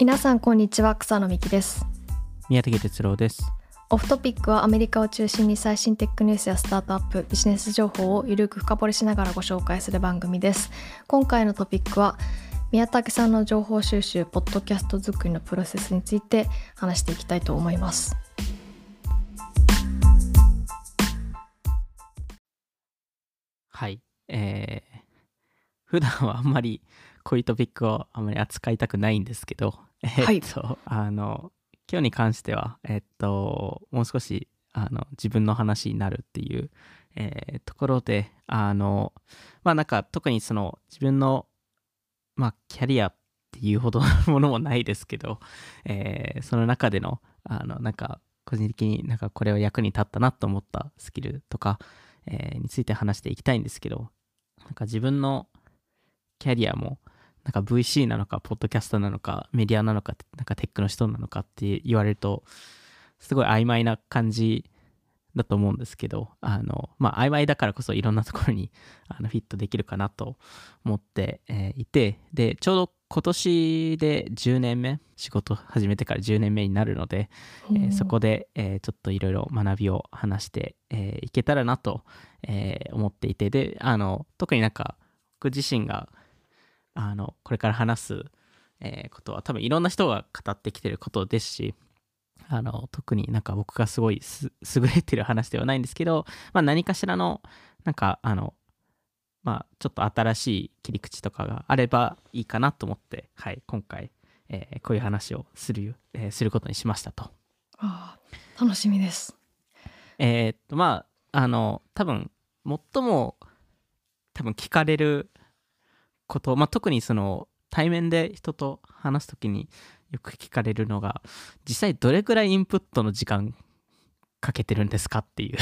皆さんこんにちは草野美希です。宮崎哲郎です。オフトピックはアメリカを中心に最新テックニュースやスタートアップビジネス情報をゆるく深掘りしながらご紹介する番組です。今回のトピックは宮武さんの情報収集ポッドキャスト作りのプロセスについて話していきたいと思います。はい。えー、普段はあんまりこういうトピックをあんまり扱いたくないんですけど、はいえっと、あの、今日に関しては、えっと、もう少し、あの、自分の話になるっていう、えーところで、あの、まあなんか特にその自分の、まあキャリアっていうほどのものもないですけど、えーその中での、あの、なんか個人的になんかこれは役に立ったなと思ったスキルとか、えーについて話していきたいんですけど、なんか自分のキャリアも、なんか VC なのか、ポッドキャストなのか、メディアなのか、なんかテックの人なのかって言われると、すごい曖昧な感じだと思うんですけど、あの、まあ、曖昧だからこそいろんなところにあのフィットできるかなと思って、えーいて、で、ちょうど今年で10年目、仕事始めてから10年目になるので、えーそこで、えーちょっといろいろ学びを話して、えーいけたらなと、えー思っていてであの特になんか僕自身があのこれから話す、えーことは多分いろんな人が語ってきてることですしあの特になんか僕がすごいす優れてる話ではないんですけど、まあ、何かしらのなんかあのまあちょっと新しい切り口とかがあればいいかなと思って、はい、今回、えーこういう話をする,、えーすることにしましたと。あー楽しみですえーっとまああの多分最も多分聞かれること、まあ、特にその対面で人と話す時によく聞かれるのが実際どれくらいインプットの時間かけてるんですかっていう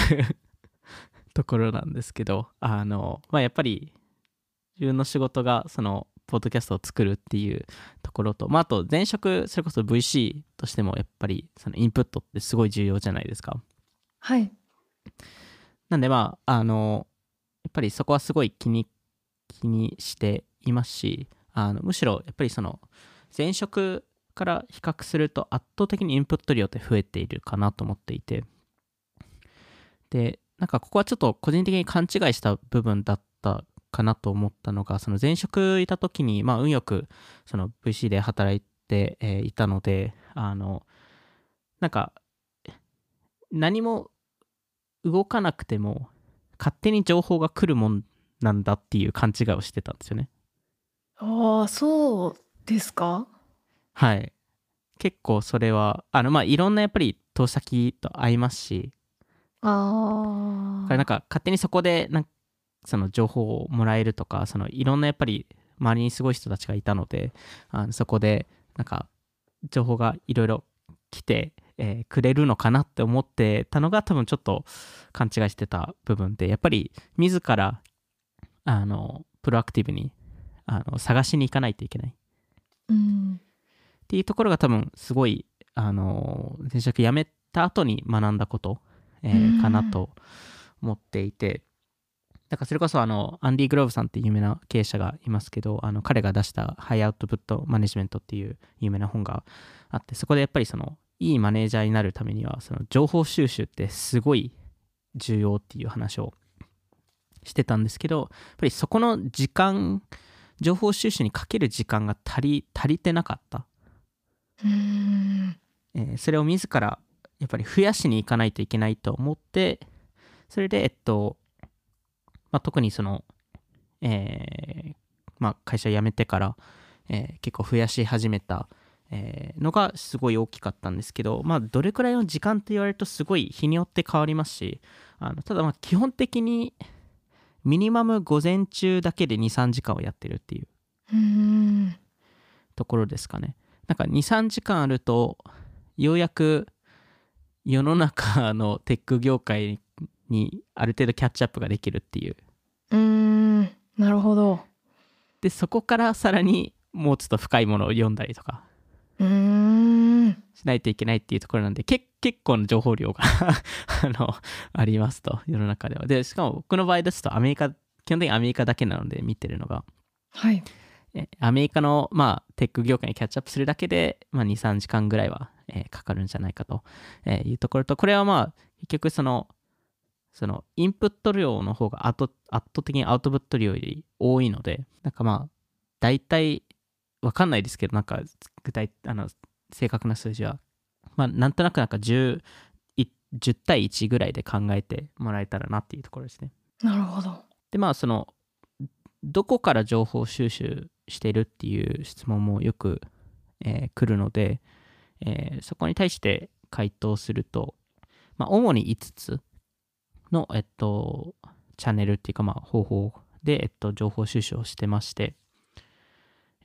ところなんですけどあの、まあ、やっぱり自分の仕事がそのポッドキャストを作るっていうところと、まあ、あと前職それこそ VC としてもやっぱりそのインプットってすごい重要じゃないですか。はいなんでまあ、あの、やっぱりそこはすごい気に、気にしていますし、あのむしろやっぱりその前職から比較すると圧倒的にインプット量って増えているかなと思っていて、で、なんかここはちょっと個人的に勘違いした部分だったかなと思ったのが、その前職いた時に、まあ運よくその VC で働いて、えいたので、あの、なんか、何も動かなくても勝手に情報が来るもんなんだっていう勘違いをしてたんですよね。ああそうですか？はい。結構それは、あの、まあ、いろんなやっぱり投資先と合いますし、ああなんか勝手にそこでなんその情報をもらえるとか、そのいろんなやっぱり周りにすごい人たちがいたので、あのそこでなんか情報がいろいろ来て、えーくれるのかなって思ってたのが多分ちょっと勘違いしてた部分で、やっぱり自らあのプロアクティブにあの探しに行かないといけない。うん。っていうところが多分すごいあの前職辞めた後に学んだこと、えーうん。かなと思っていて。だからそれこそあのアンディ・グローブさんっていう有名な経営者がいますけどあの彼が出したハイアウトプットマネジメントっていう有名な本があってそこでやっぱりそのいいマネージャーになるためにはその情報収集ってすごい重要っていう話をしてたんですけどやっぱりそこの時間情報収集にかける時間が足り足りてなかった。うん。えーそれを自らやっぱり増やしに行かないといけないと思ってそれでえっと、まあ、特にその、えーまあ、会社辞めてから、えー結構増やし始めた、えーのがすごい大きかったんですけど、まあ、どれくらいの時間って言われるとすごい日によって変わりますしあのただまあ基本的にミニマム午前中だけで23時間をやってるっていう。うん。ところですかね。なんか2、3時間あると、ようやく世の中のテック業界にある程度キャッチアップができるっていう。うん。なるほど。で、そこからさらにもうちょっと深いものを読んだりとか。うんしないといけないっていうところなんで、け結構な情報量が あのありますと、世の中では。で、しかも僕の場合ですとアメリカ、基本的にアメリカだけなので見てるのが。はいえアメリカの、まあ、テック業界にキャッチアップするだけで、まあ、2、3時間ぐらいは、えーかかるんじゃないかとえーいうところと、これはまあ、結局その、そのインプット量の方が圧倒圧倒的にアウトプット量より多いので、なんかまあ、大体、わかんないですけど、なんか、具体、あの、正確な数字は、まあ、なんとなくなんか10、い10対1ぐらいで考えてもらえたらなっていうところですね。なるほど。でまあそのどこから情報収集してるっていう質問もよく、えー来るので、えーそこに対して回答すると、まあ、主に5つの、えっと、チャンネルっていうか、まあ、方法で、えっと、情報収集をしてまして、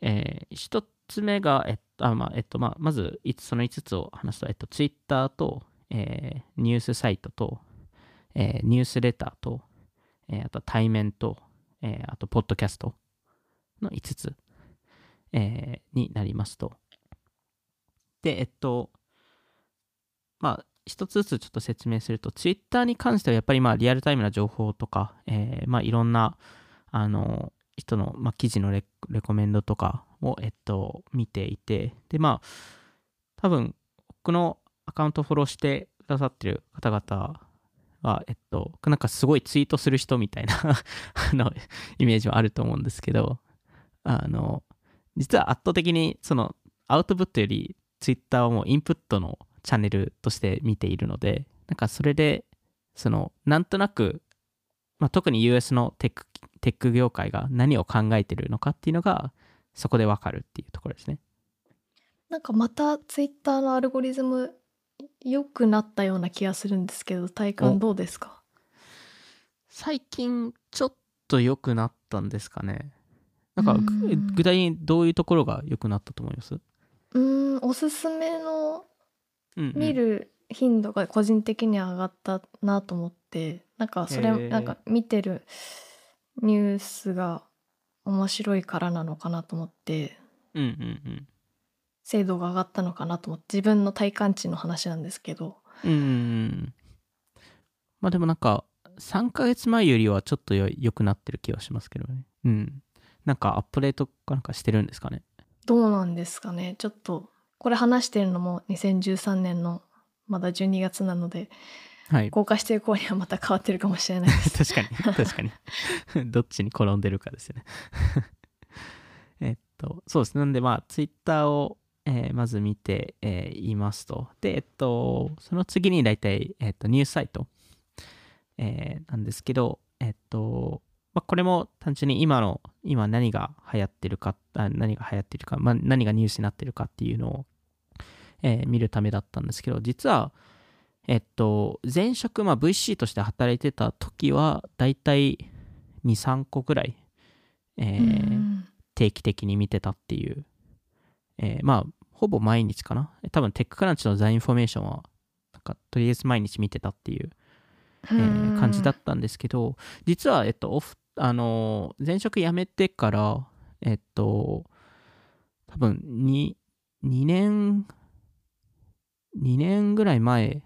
え1つ目が、えっとあまあえっとまあ、まずその5つを話すと、えっと、Twitter と、えーニュースサイトと、えーニュースレターと、えーあと対面と、えーあとポッドキャストの5つ、えーになりますと。で、えっと、まあ、一つずつちょっと説明すると、Twitter に関してはやっぱりまあリアルタイムな情報とか、えーまあいろんな、あの、人の、まあ、記事のレコメンドとかを、えっと、見ていて、で、まあ、多分、僕のアカウントフォローしてくださってる方々は、えっと、なんかすごいツイートする人みたいな あのイメージはあると思うんですけど、あの、実は圧倒的にそのアウトプットよりツイッターをもうインプットのチャンネルとして見ているので、なんかそれで、その、なんとなく、まあ、特に US のテック、テック業界が何を考えてるのかっていうのが、そこでわかるっていうところですね。なんかまたツイッターのアルゴリズム良くなったような気がするんですけど体感どうですか？最近ちょっと良くなったんですかね。なんか具体にどういうところが良くなったと思います、うーんおすすめの見る頻度が個人的には上がったなと思ってなんかそれなんか見てるニュースが面白いからなのかなと思ってうんうんうん。精度が上がったのかなと思って自分の体感値の話なんですけどうんうんうん。まあでもなんか、3ヶ月前よりはちょっとよ良くなってる気はしますけどね。うん。なんかアップデートかなんかしてるんですかね？どうなんですかねちょっとこれ話してるのも2013年のまだ12月なのではい。公開してる頃にはまた変わってるかもしれないです 確かに、確かに。どっちに転んでるかですよね。えっと、そうですね。なんで、まあ、ツイッターを、えーまず見て、えーいますと。で、えっと、その次に大体、えっと、ニュースサイト、えーなんですけど、えっと、まあ、これも単純に今の、今何が流行ってるか、あ何が流行ってるか、まあ、何がニュースになってるかっていうのを、えー見るためだったんですけど、実は、えっと、前職、まあ、VC として働いてた時は、だいたい2、3個ぐらい、えーうん定期的に見てたっていう、えーまあ、ほぼ毎日かな。多分、 TechCrunch と The Information は、なんか、とりあえず毎日見てたっていう、えー感じだったんですけど、実は、えっと、オフ、あのー前職辞めてから、えっと、多分、2、2年、2年ぐらい前、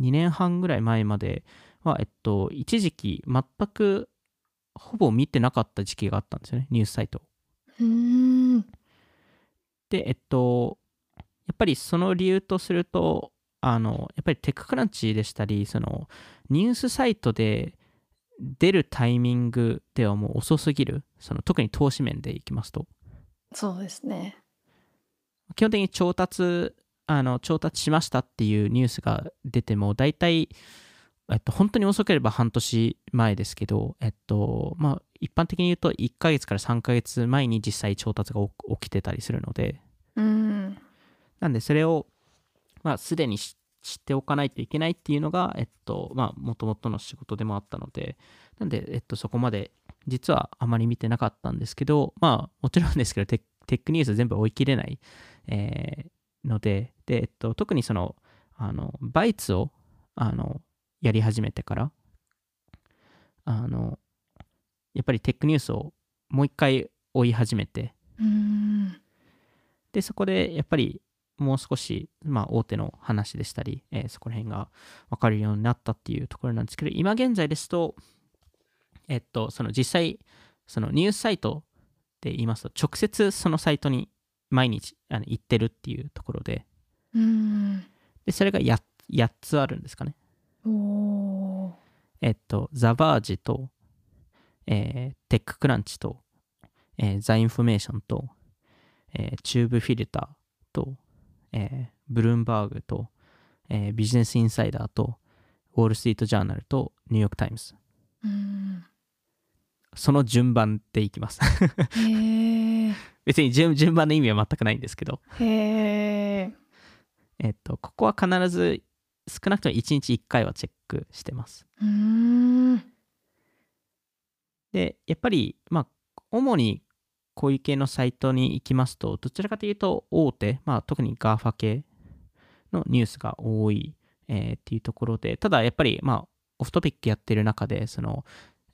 2年半ぐらい前までは、えっと、一時期、全く、ほぼ見てなかった時期があったんですよね、ニュースサイトで、えっと、やっぱりその理由とすると、あの、やっぱりテッククランチでしたり、その、ニュースサイトで出るタイミングではもう遅すぎる。その、特に投資面でいきますと。そうですね基本的に調達、あの、調達しましたっていうニュースが出ても、大体、えっと、本当に遅ければ半年前ですけど、えっと、まあ、一般的に言うと1ヶ月から3ヶ月前に実際調達が起起きてたりするので、うん。なんでそれを、まあ、すでにし知っておかないといけないっていうのが、えっと、まあ、もともとの仕事でもあったので、なんで、えっと、そこまで、実はあまり見てなかったんですけど、まあ、もちろんですけど、テックテックニュース全部追い切れない、えーので、で、えっと、特にその、あの、バイツを、あの、やり始めてから、あの、やっぱりテックニュースをもう一回追い始めて、うん。で、そこでやっぱりもう少し、まあ、大手の話でしたり、えーそこら辺が分かるようになったっていうところなんですけど、今現在ですと、えっと、その実際、そのニュースサイトって言いますと直接そのサイトに毎日あの行ってるっていうところで。うん。でそれが 8, 8つあるんですかね。えっとザ・バージと、えーテッククランチと、えーザ・インフォメーションと、えー Tubefilter と、えーブルームバーグと、えー Business Insider とウォール・ストリート・ジャーナルとニューヨーク・タイムズ。うん。その順番でいきます。へえ別に順順番の意味は全くないんですけど。へええっとここは必ず少なくとも1日1回はチェックしてます。でやっぱりまあ主にこういう系のサイトに行きますとどちらかというと大手、まあ、特に GAFA 系のニュースが多い、えーっていうところでただやっぱりまあオフトピックやってる中でその、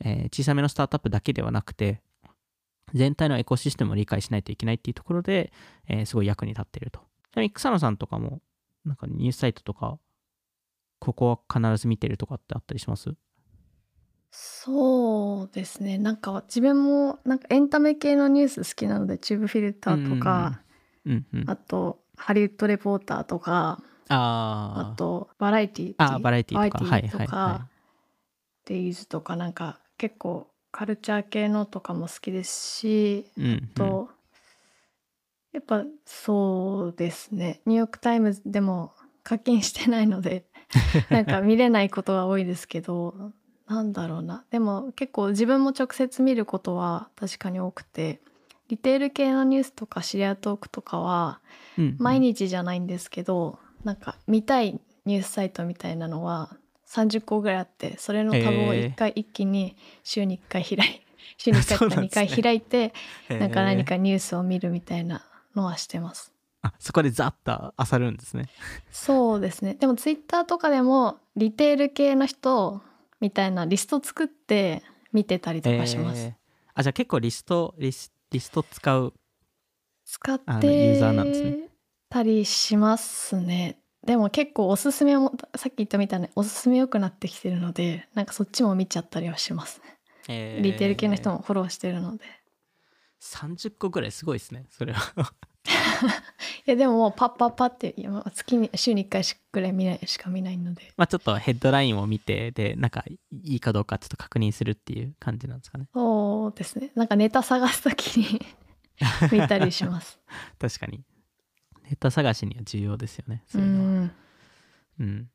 えー小さめのスタートアップだけではなくて全体のエコシステムを理解しないといけないっていうところで、えーすごい役に立っていると。ちなみに草野さんとかもなんかニュースサイトとかここは必ず見てるとかってあったりします？そうですね。なんか自分もなんかエンタメ系のニュース好きなので Tubefilter とか、うんうんあと Hollywood Reporter とかあー。あと Variety。Variety とか。 Variety とはいはいはか Dazed とかなんか結構カルチャー系のとかも好きですしうんうん。と、やっぱそうですね。ニューヨーク・タイムズでも課金してないので なんか見れないことが多いですけどなんだろうな。でも結構自分も直接見ることは確かに多くてリテール系のニュースとかシリアトークとかはうんうん。毎日じゃないんですけど、なんか見たいニュースサイトみたいなのは30個ぐらいあってそれのタブを1回一気に週に1回開い 週に1回とか2そうなんですね回開いてなんか何かニュースを見るみたいなのはしてます。あそこでザッと漁るんですねそうですねでもツイッターとかでもリテール系の人みたいなリスト作って見てたりとかします。えーあじゃあ結構リストリスリスト使う使っあのユーザーなんですてたりしますね。でも結構おすすめもさっき言ったみたいにおすすめ良くなってきてるのでなんかそっちも見ちゃったりはしますね。えーリテール系の人もフォローしてるので。30個ぐらいすごいですねそれは いやでももうパッパッパって月に週に1回しぐらい見ないしか見ないので。まあちょっとヘッドラインを見てでなんかいいかどうかちょっと確認するっていう感じなんですかねそうですねなんかネタ探す時に 見たりします。確かにネタ探しには重要ですよねうそういうのはんうん。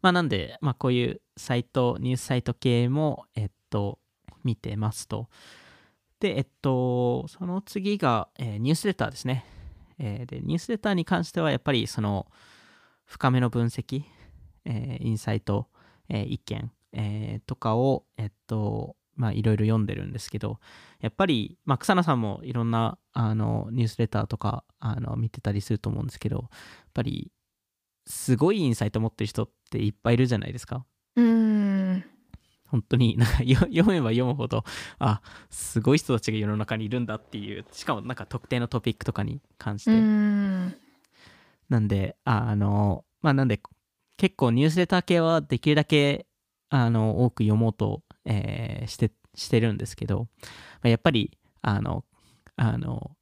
まあなんで、まあこういうサイト、ニュースサイト系も、えっと、見てますと。で、えっと、その次が、えーニュースレターですね。えーで、ニュースレターに関しては、やっぱりその、深めの分析、えーインサイト、えー意見、えーとかを、えっと、まあいろいろ読んでるんですけど、やっぱり、まあ草野さんもいろんな、あの、ニュースレターとか、あの、見てたりすると思うんですけど、やっぱり、すごいインサイト持ってる人っていっぱいいるじゃないですか。うん。本当になんかよ読めば読むほどあすごい人たちが世の中にいるんだっていうしかもなんか特定のトピックとかに関して、うん。なんであのまあなんで結構ニュースレター系はできるだけあの多く読もうと、えーしてしてるんですけど、まあやっぱりあのあの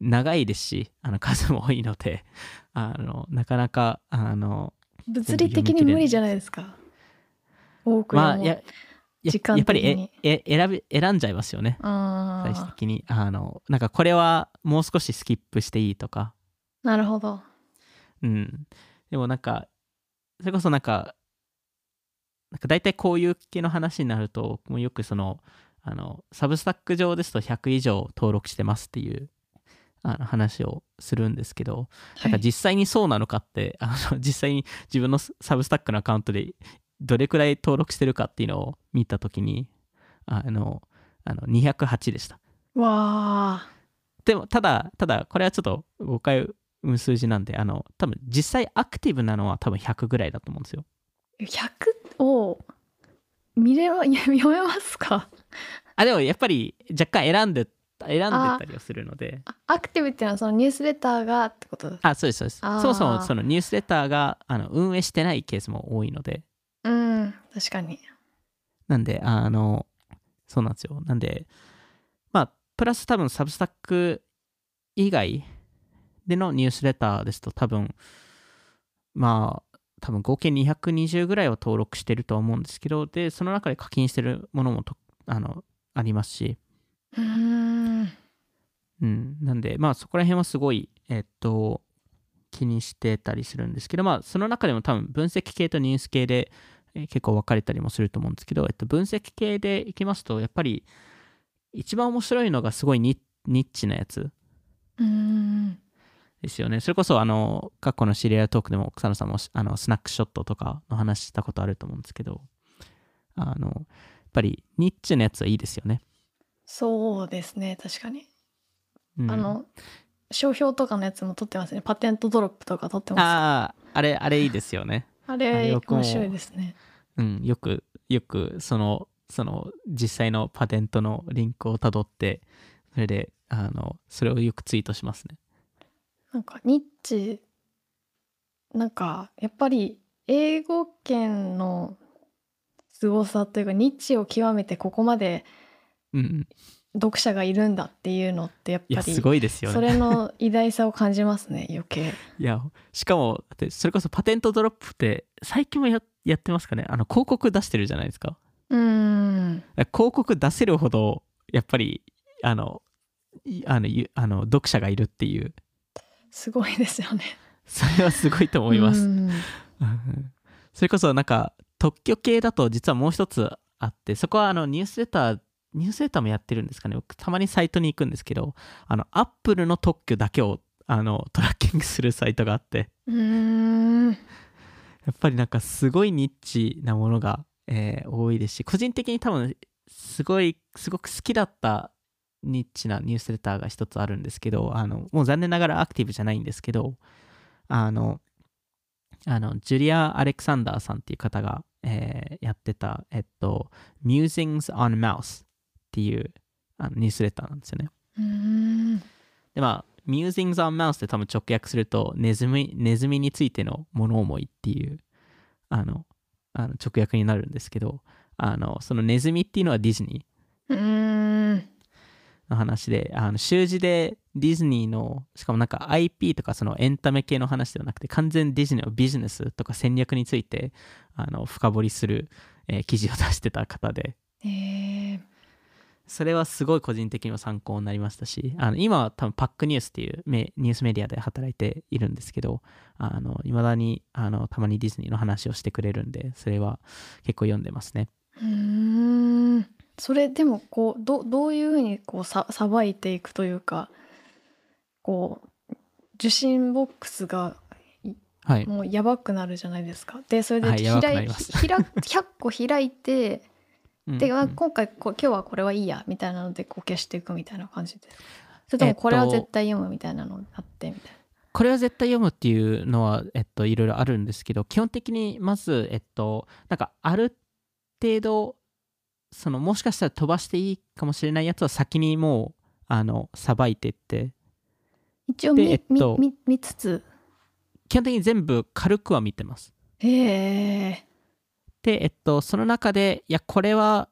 長いですしあの数も多いので あのなかなかあの物理的に無理じゃないですか。多くまあやや時間やっぱりええ選び選んじゃいますよね。あ最終ー的に。あのなんかこれはもう少しスキップしていいとか。なるほど。うん。でもなんかそれこそなんかなんか大体こういう系の話になるともうよくそのあのサブスタック上ですと100以上登録してますっていうあの話をするんですけど、なんか実際にそうなのかってあの実際に自分のサブスタックのアカウントでどれくらい登録してるかっていうのを見たときにあのあの208でした。わあ。でもただただこれはちょっと誤解を生む数字なんであの多分実際アクティブなのは多分100ぐらいだと思うんですよ。100を見れま 読めますか？あでもやっぱり若干選んで選んでたりはするので。あアクティブっていうのはそのニュースレターがってこと？あそうですそうです。そもそもそのニュースレターがあの運営してないケースも多いので。うん確かに。なんであのそうなんですよ。なんでまあプラス多分サブスタック以外でのニュースレターですと多分、まあ、多分合計220ぐらいを登録してるとは思うんですけど、で、その中で課金してるものもとあのありますし、うーん。うん、なんで、まあそこら辺はすごい、えっと、気にしてたりするんですけど、まあその中でも多分分析系とニュース系で、えー結構分かれたりもすると思うんですけど、えっと、分析系でいきますと、やっぱり一番面白いのがすごいニニッチなやつ。うーんですよね。それこそ、あの、過去のシリアルトークでも草野さんもあのスナックショットとかの話したことあると思うんですけど、あの、やっぱりニッチなやつはいいですよね。そうですね確かに、うんあの商標とかのやつも取ってますねパテントドロップとか取ってますああ、あれ、あれいいですよね。ああれ面白いですねうん、よく、よく、その、その、実際のパテントのリンクをたどって、それで、あの、それをよくツイートしますね。なんかニッチなんかやっぱり英語圏の凄さというかニッチを極めてここまで。読者がいるんだっていうのってやっぱりすごいですよそね。れの偉大さを感じますね余計いや、しかも、だってそれこそパテントドロップって、最近もややってますかね？あの、広告出してるじゃないですか。うーん広告出せるほど、やっぱり、あの、いあの、ゆあの読者がいるっていう、すごいですよね。それはすごいと思います。それこそなんか特許系だと実はもう一つあってそこはあのニュースレターニュースレターもやってるんですかね。僕たまにサイトに行くんですけどあのアップルの特許だけをあのトラッキングするサイトがあって。やっぱりなんかすごいニッチなものが、えー多いですし個人的に多分すごいすごく好きだったニッチなニュースレターが一つあるんですけどあのもう残念ながらアクティブじゃないんですけどあのあのジュリア・アレクサンダーさんっていう方が、えーやってた、えっと、Musings on Mouse っていうあのニュースレターなんですよね。でまあ Musings on Mouse って多分直訳するとネズミネズミについての物思いっていうあのあの直訳になるんですけどあのそのネズミっていうのはディズニうーん。ーの話であの習字でディズニーのしかもなんか IP とかそのエンタメ系の話ではなくて完全ディズニーのビジネスとか戦略についてあの深掘りする、えー記事を出してた方で。えー。それはすごい個人的にも参考になりましたし、あの今は多分パックニュースっていうメニュースメディアで働いているんですけど、あの未だにあのたまにディズニーの話をしてくれるんで、それは結構読んでますね。うーんそれでもこうどどういうふうにこうささばいていくというかこう受信ボックスがはい。もうやばくなるじゃないですか。でそれで開いりますひら100個開いてで、今回こう今日はこれはいいやみたいなのでこう消していくみたいな感じですかそれともこれは絶対読むみたいなのあってみたいな。これは絶対読むっていうのは、えっと、いろいろあるんですけど、基本的にまず、えっと、なんかある程度、そのもしかしたら飛ばしていいかもしれないやつは先にもう、あの、さばいてって、一応見,、でえっと見見見つつ基本的に全部軽くは見てます。へえで、えっと、その中で、いや、これは、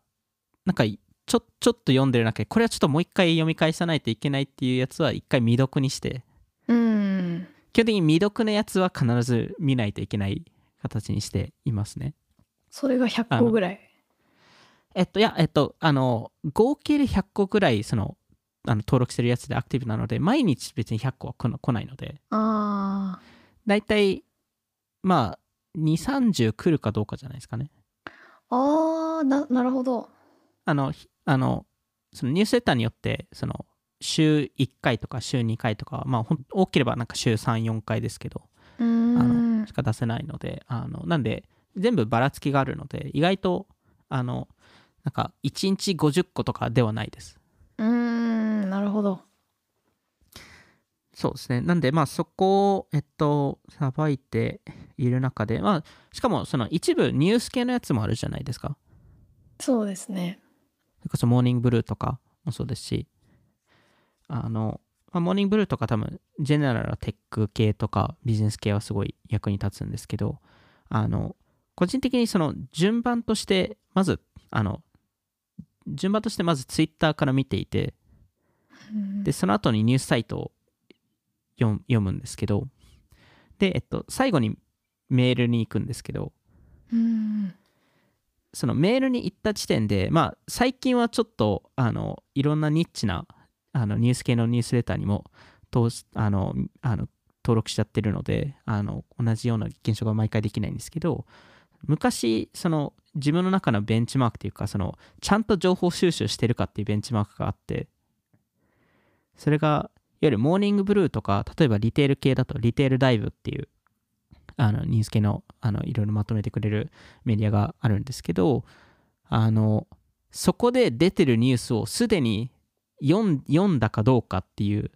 なんか、ちょちょっと読んでる中で、これはちょっともう一回読み返さないといけないっていうやつは、一回未読にして、うん基本的に未読のやつは必ず見ないといけない形にしていますね。それが100個ぐらい。えっと、いや、えっと、あの、合計で100個ぐらい、その、あの登録してるやつでアクティブなので、毎日別に100個は来な来ないので、あだいたい、まあ、2、30来るかどうかじゃないですかね。ーあーななるほど。あの、ひあの、そのニュースレターによって、その、週1回とか週2回とか、まあ、多ければなんか週3、4回ですけど、あのしか出せないので、あの、なんで、全部ばらつきがあるので、意外と、あの、なんか、1日50個とかではないです。うーんなるほど。そうですね。なんで、まあ、そこを、えっと、さばいている中で、まあ、しかも、その一部ニュース系のやつもあるじゃないですか。そうですね。それこそ、モーニングブルーとかもそうですし、あの、まあ、モーニングブルーとか多分、ジェネラルなテック系とかビジネス系はすごい役に立つんですけど、あの、個人的にその順番として、まず、あの、順番としてまずツイッターから見ていて、でその後にニュースサイトを読む読むんですけどで、えっと、最後にメールに行くんですけどうん。そのメールに行った時点でまあ最近はちょっとあのいろんなニッチなあのニュース系のニュースレターにもあのあの登録しちゃってるのであの同じような現象が毎回できないんですけど昔その自分の中のベンチマークというかそのちゃんと情報収集してるかっていうベンチマークがあってそれがいわゆるモーニングブルーとか例えばリテール系だとリテールダイブっていうあのニュース系のあのいろいろまとめてくれるメディアがあるんですけどあのそこで出てるニュースをすでに読んだかどうかっていう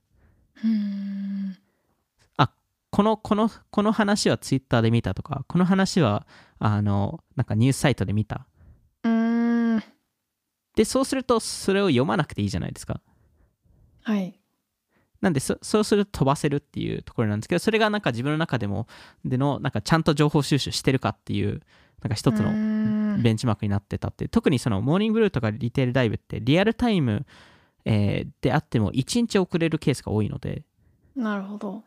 このこのこの話はツイッターで見たとかこの話はあのなんかニュースサイトで見た。うん。でそうするとそれを読まなくていいじゃないですか。はい。なんでそそうすると飛ばせるっていうところなんですけどそれがなんか自分の中でもでのなんかちゃんと情報収集してるかっていうなんか一つののベンチマークになってたって特にそのモーニングブルーとかリテールダイブってリアルタイム、えーであっても1日遅れるケースが多いので。なるほど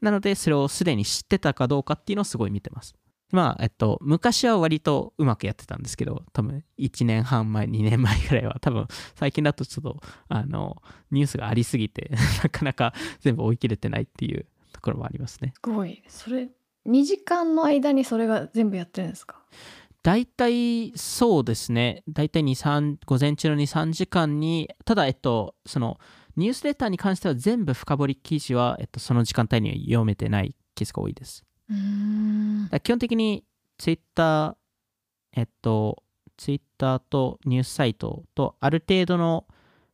なのでそれをすでに知ってたかどうかっていうのをすごい見てます。まあえっと昔は割とうまくやってたんですけど多分1年半前2年前ぐらいは多分最近だとちょっとあのニュースがありすぎて なかなか全部追い切れてないっていうところもありますね。すごい。それ2時間の間にそれが全部やってるんですか？大体そうですね。大体23午前中の23時間にただえっとそのニュースレターに関しては全部深掘り記事は、えっと、その時間帯には読めてないケースが多いです。基本的にツイッターえっとツイッターとニュースサイトとある程度の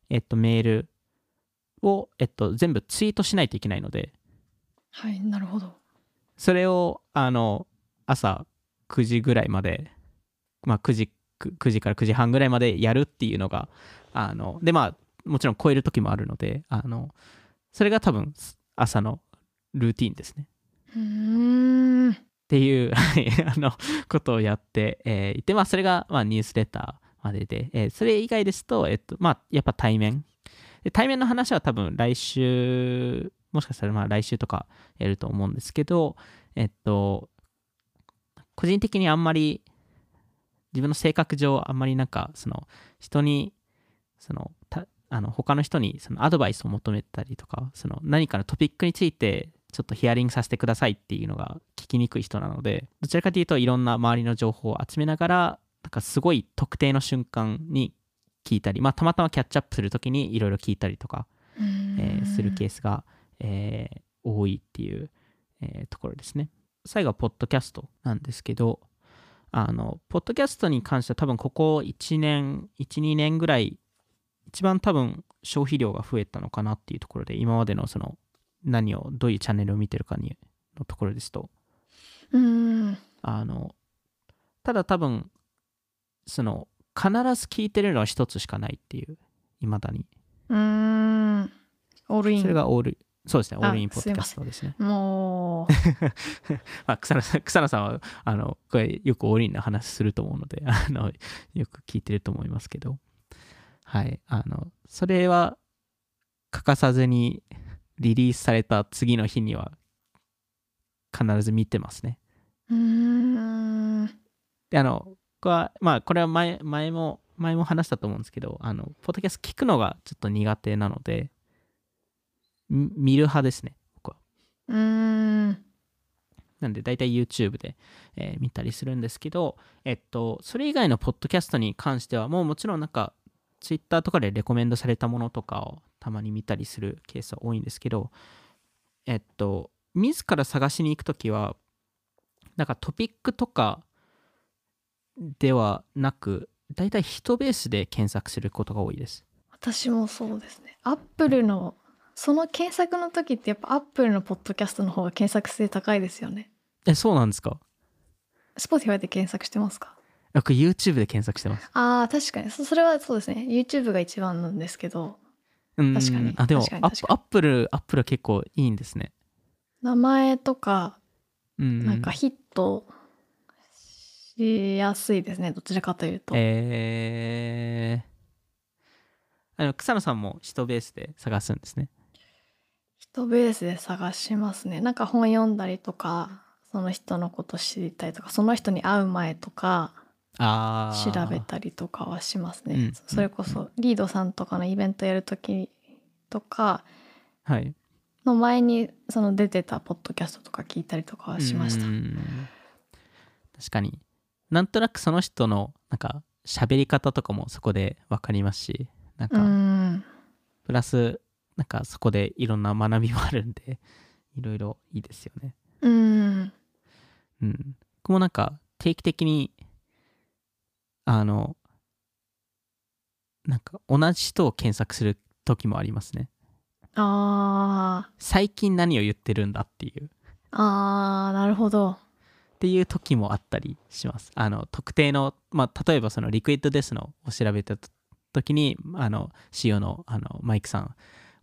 えっとメールをえっと全部ツイートしないといけないので。はいなるほど。それをあの朝9時ぐらいまでまあ9時 ,9 時から9時半ぐらいまでやるっていうのがあのでまあもちろん超える時もあるのであのそれが多分朝のルーティンですねっていう、はい、あのことをやって、えーいて、まあ、それが、まあ、ニュースレターまでで、えーそれ以外ですと、えっと、まあ、やっぱ対面。で対面の話は多分来週、もしかしたらまあ来週とかやると思うんですけど、えっと、個人的にあんまり、自分の性格上、あんまりなんか、その、人に、その、たあの他の人にそのアドバイスを求めたりとか、その何かのトピックについて、ちょっとヒアリングさせてくださいっていうのが聞きにくい人なのでどちらかというといろんな周りの情報を集めながらなんかすごい特定の瞬間に聞いたり、まあ、たまたまキャッチアップするときにいろいろ聞いたりとか、えーするケースが、えー多いっていう、えーところですね。最後はポッドキャストなんですけどあのポッドキャストに関しては多分ここ1年12年ぐらい一番多分消費量が増えたのかなっていうところで今までのその何をどういうチャンネルを見てるかにのところですとうーん。あのただ多分その必ず聞いてるのは一つしかないっていういまだに。うーん。オールインそれがオールそうですねオあールインポッドキャストですね。も まあ草野さん草野さんはあのこれよくオールインの話すると思うのであのよく聞いてると思いますけどはい。あのそれは欠かさずに リリースされた次の日には必ず見てますね。うん。であのこれはまあこれは前前も前も話したと思うんですけどあのポッドキャスト聞くのがちょっと苦手なのでみ見る派ですね僕は。うーん。なんで大体 YouTube で、えー見たりするんですけどえっとそれ以外のポッドキャストに関してはもうもちろんなんか Twitter とかでレコメンドされたものとかをたまに見たりするケースは多いんですけどえっと自ら探しに行くときはなんかトピックとかではなく大体人ベースで検索することが多いです。私もそうですね。アップルのその検索の時ってやっぱアップルのポッドキャストの方が検索性高いですよね。えそうなんですか？Spotify で検索してますか？僕 YouTube で検索してます。あー確かに。そそれはそうですね。YouTube が一番なんですけど。うん。確かに。あでもアップアップルアップルは結構いいんですね。名前とかうんなんかヒットしやすいですね。どちらかというと、えー。あの草野さんも人ベースで探すんですね。人ベースで探しますね。なんか本読んだりとかその人のこと知りたいとかその人に会う前とかああ調べたりとかはしますね、うんそれこそリードさんとかのイベントやる時とかはい。の前にその出てたポッドキャストとか聞いたりとかはしました。うん。確かに。なんとなくその人のなんか喋り方とかもそこで分かりますしなんうかん。プラスなんかそこでいろんな学びもあるんで いろいろいいですよね。うん。うん。僕もなんか定期的にあのなんか同じ人を検索する時もありますね。あー。最近何を言ってるんだっていう。あーなるほど。っていう時もあったりします。あの特定の、まあ、例えばそのリクイッドデスのを調べた時にあの CEO のあのマイクさん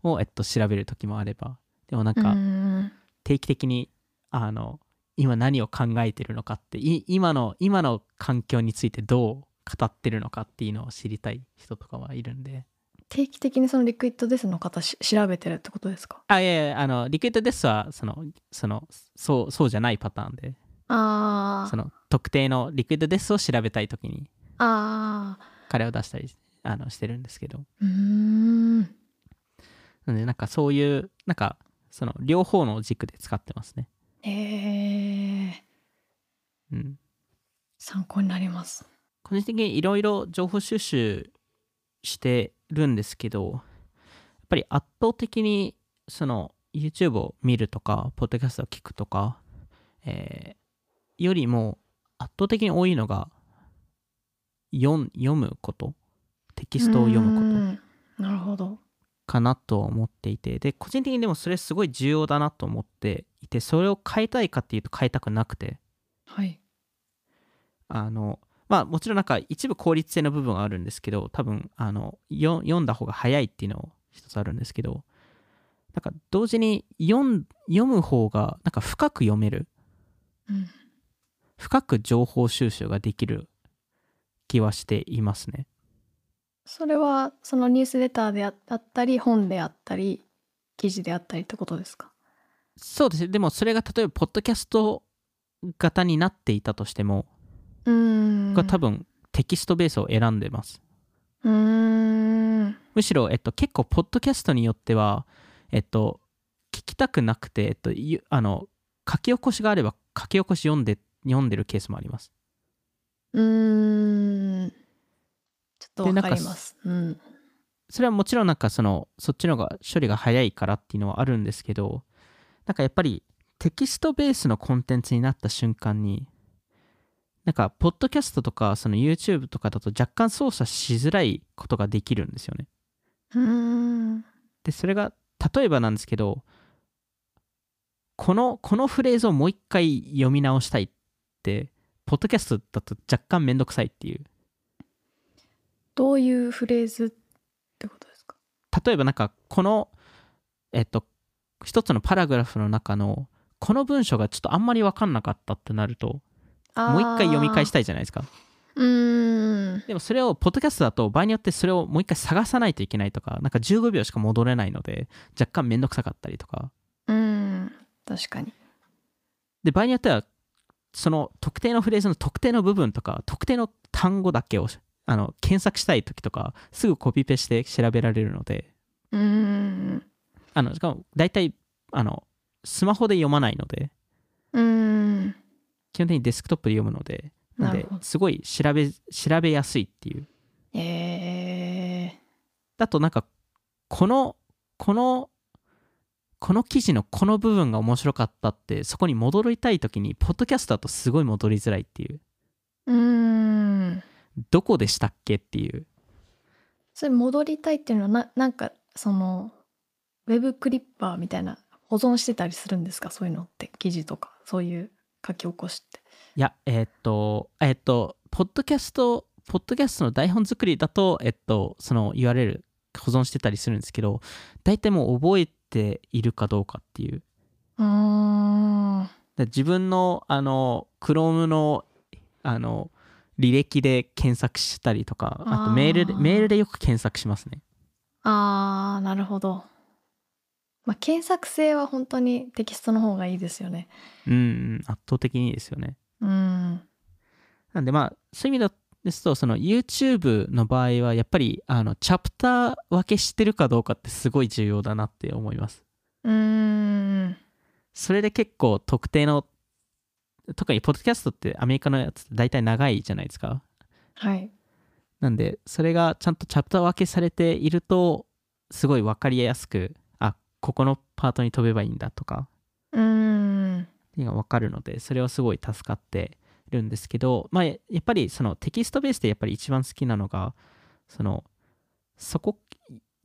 を、えっと、調べる時もあれば。でもなんうかん。定期的にあの今何を考えてるのかってい今の今の環境についてどう語ってるのかっていうのを知りたい人とかはいるんで。定期的にその Liquid Death の方し調べてるってことですか？あいやいやあの Liquid Death はそのそのそうそうじゃないパターンで。あー。その特定のリクイッドデスを調べたい時に。あ彼を出したりあのしてるんですけど。ーうーん。なのでなんかそういうなんかその両方の軸で使ってますね。へえうん。参考になります個人的にいろいろ情報収集してるんですけどやっぱり圧倒的にその YouTube を見るとかポッドキャストを聞くとか、えーよりも圧倒的に多いのが読むこと。テキストを読むことむこと。なるほど。かなと思っていて。で個人的にでもそれすごい重要だなと思っていてそれを変えたいかっていうと変えたくなくて。はい。あのまあもちろんなんか一部効率性の部分はあるんですけど多分あのよ読んだ方が早いっていうのも一つあるんですけどなんか同時に読ん読む方がなんか深く読める。うん。深く情報収集ができる気はしていますね。それはそのニュースレターでああったり本であったり記事であったりってことですか？そうです。ねでもそれが例えばポッドキャスト型になっていたとしてもが多分テキストベースを選んでます。むしろ、えっと、結構ポッドキャストによってはえっと聞きたくなくて、えっと、ゆあの書き起こしがあれば書き起こし読んで読んでるケースもあります。うーん。ちょっとわでなんかかりますうん。それはもちろんなんかそのそっちの方が処理が早いからっていうのはあるんですけどなんかやっぱりテキストベースのコンテンツになった瞬間になんかポッドキャストとかその YouTube とかだと若干操作しづらいことができるんですよね。でそれが例えばなんですけどこのこのフレーズをもう一回読み直したいってポッドキャストだと若干めんどくさいっていう。どういうフレーズってことですか？例えばなんかこのえっと一つのパラグラフの中のこの文章がちょっとあんまり分かんなかったってなるともう一回読み返したたいじゃないですか。うーん。でもそれをポッドキャストだと場合によってそれをもう一回探さないといけないとかなんか15秒しか戻れないので若干めんどくさかったりとか。うーん。確かに。で場合によってはその特定のフレーズの特定の部分とか特定の単語だけをあの検索したい時とかすぐコピペして調べられるので。うーん。あのしかも大体あのスマホで読まないので。うーん基本的にデスクトップで読むのでなのですごい調べ調べやすいっていう。えだとなんかこのこのこの記事のこの部分が面白かったってそこに戻りたい時にポッドキャストだとすごい戻りづらいっていう。ー、うーん。どこでしたっけっていう。それ戻りたいっていうのはななんかそのウェブクリッパーみたいな保存してたりするんですか？そういうのって記事とかそういう書き起こしっていや、えーっと、えーっと、ポッドキャスト、ポッドキャストの台本作りだと、えっと、その URL 保存してたりするんですけど、大体もう覚えているかどうかっていう。うーんで自分の、あの、Chrome の、あの、履歴で検索したりとか、あとメールで、メールでよく検索しますね。あーなるほど。まあ検索性は本当にテキストの方がいいですよね。うんうん圧倒的にいいですよねうん。なんでまあそういう意味ですとその YouTube の場合はやっぱりあのチャプター分けしてるかどうかってすごい重要だなって思いますうーん。それで結構特定の特にポッドキャストってアメリカのやつって大体長いじゃないですかはい。なんでそれがちゃんとチャプター分けされているとすごい分かりやすくあここのパートに飛べばいいんだとかうーん。っていうのが分かるのでそれはすごい助かってるんですけどまあややっぱりそのテキストベースでやっぱり一番好きなのがそのそこ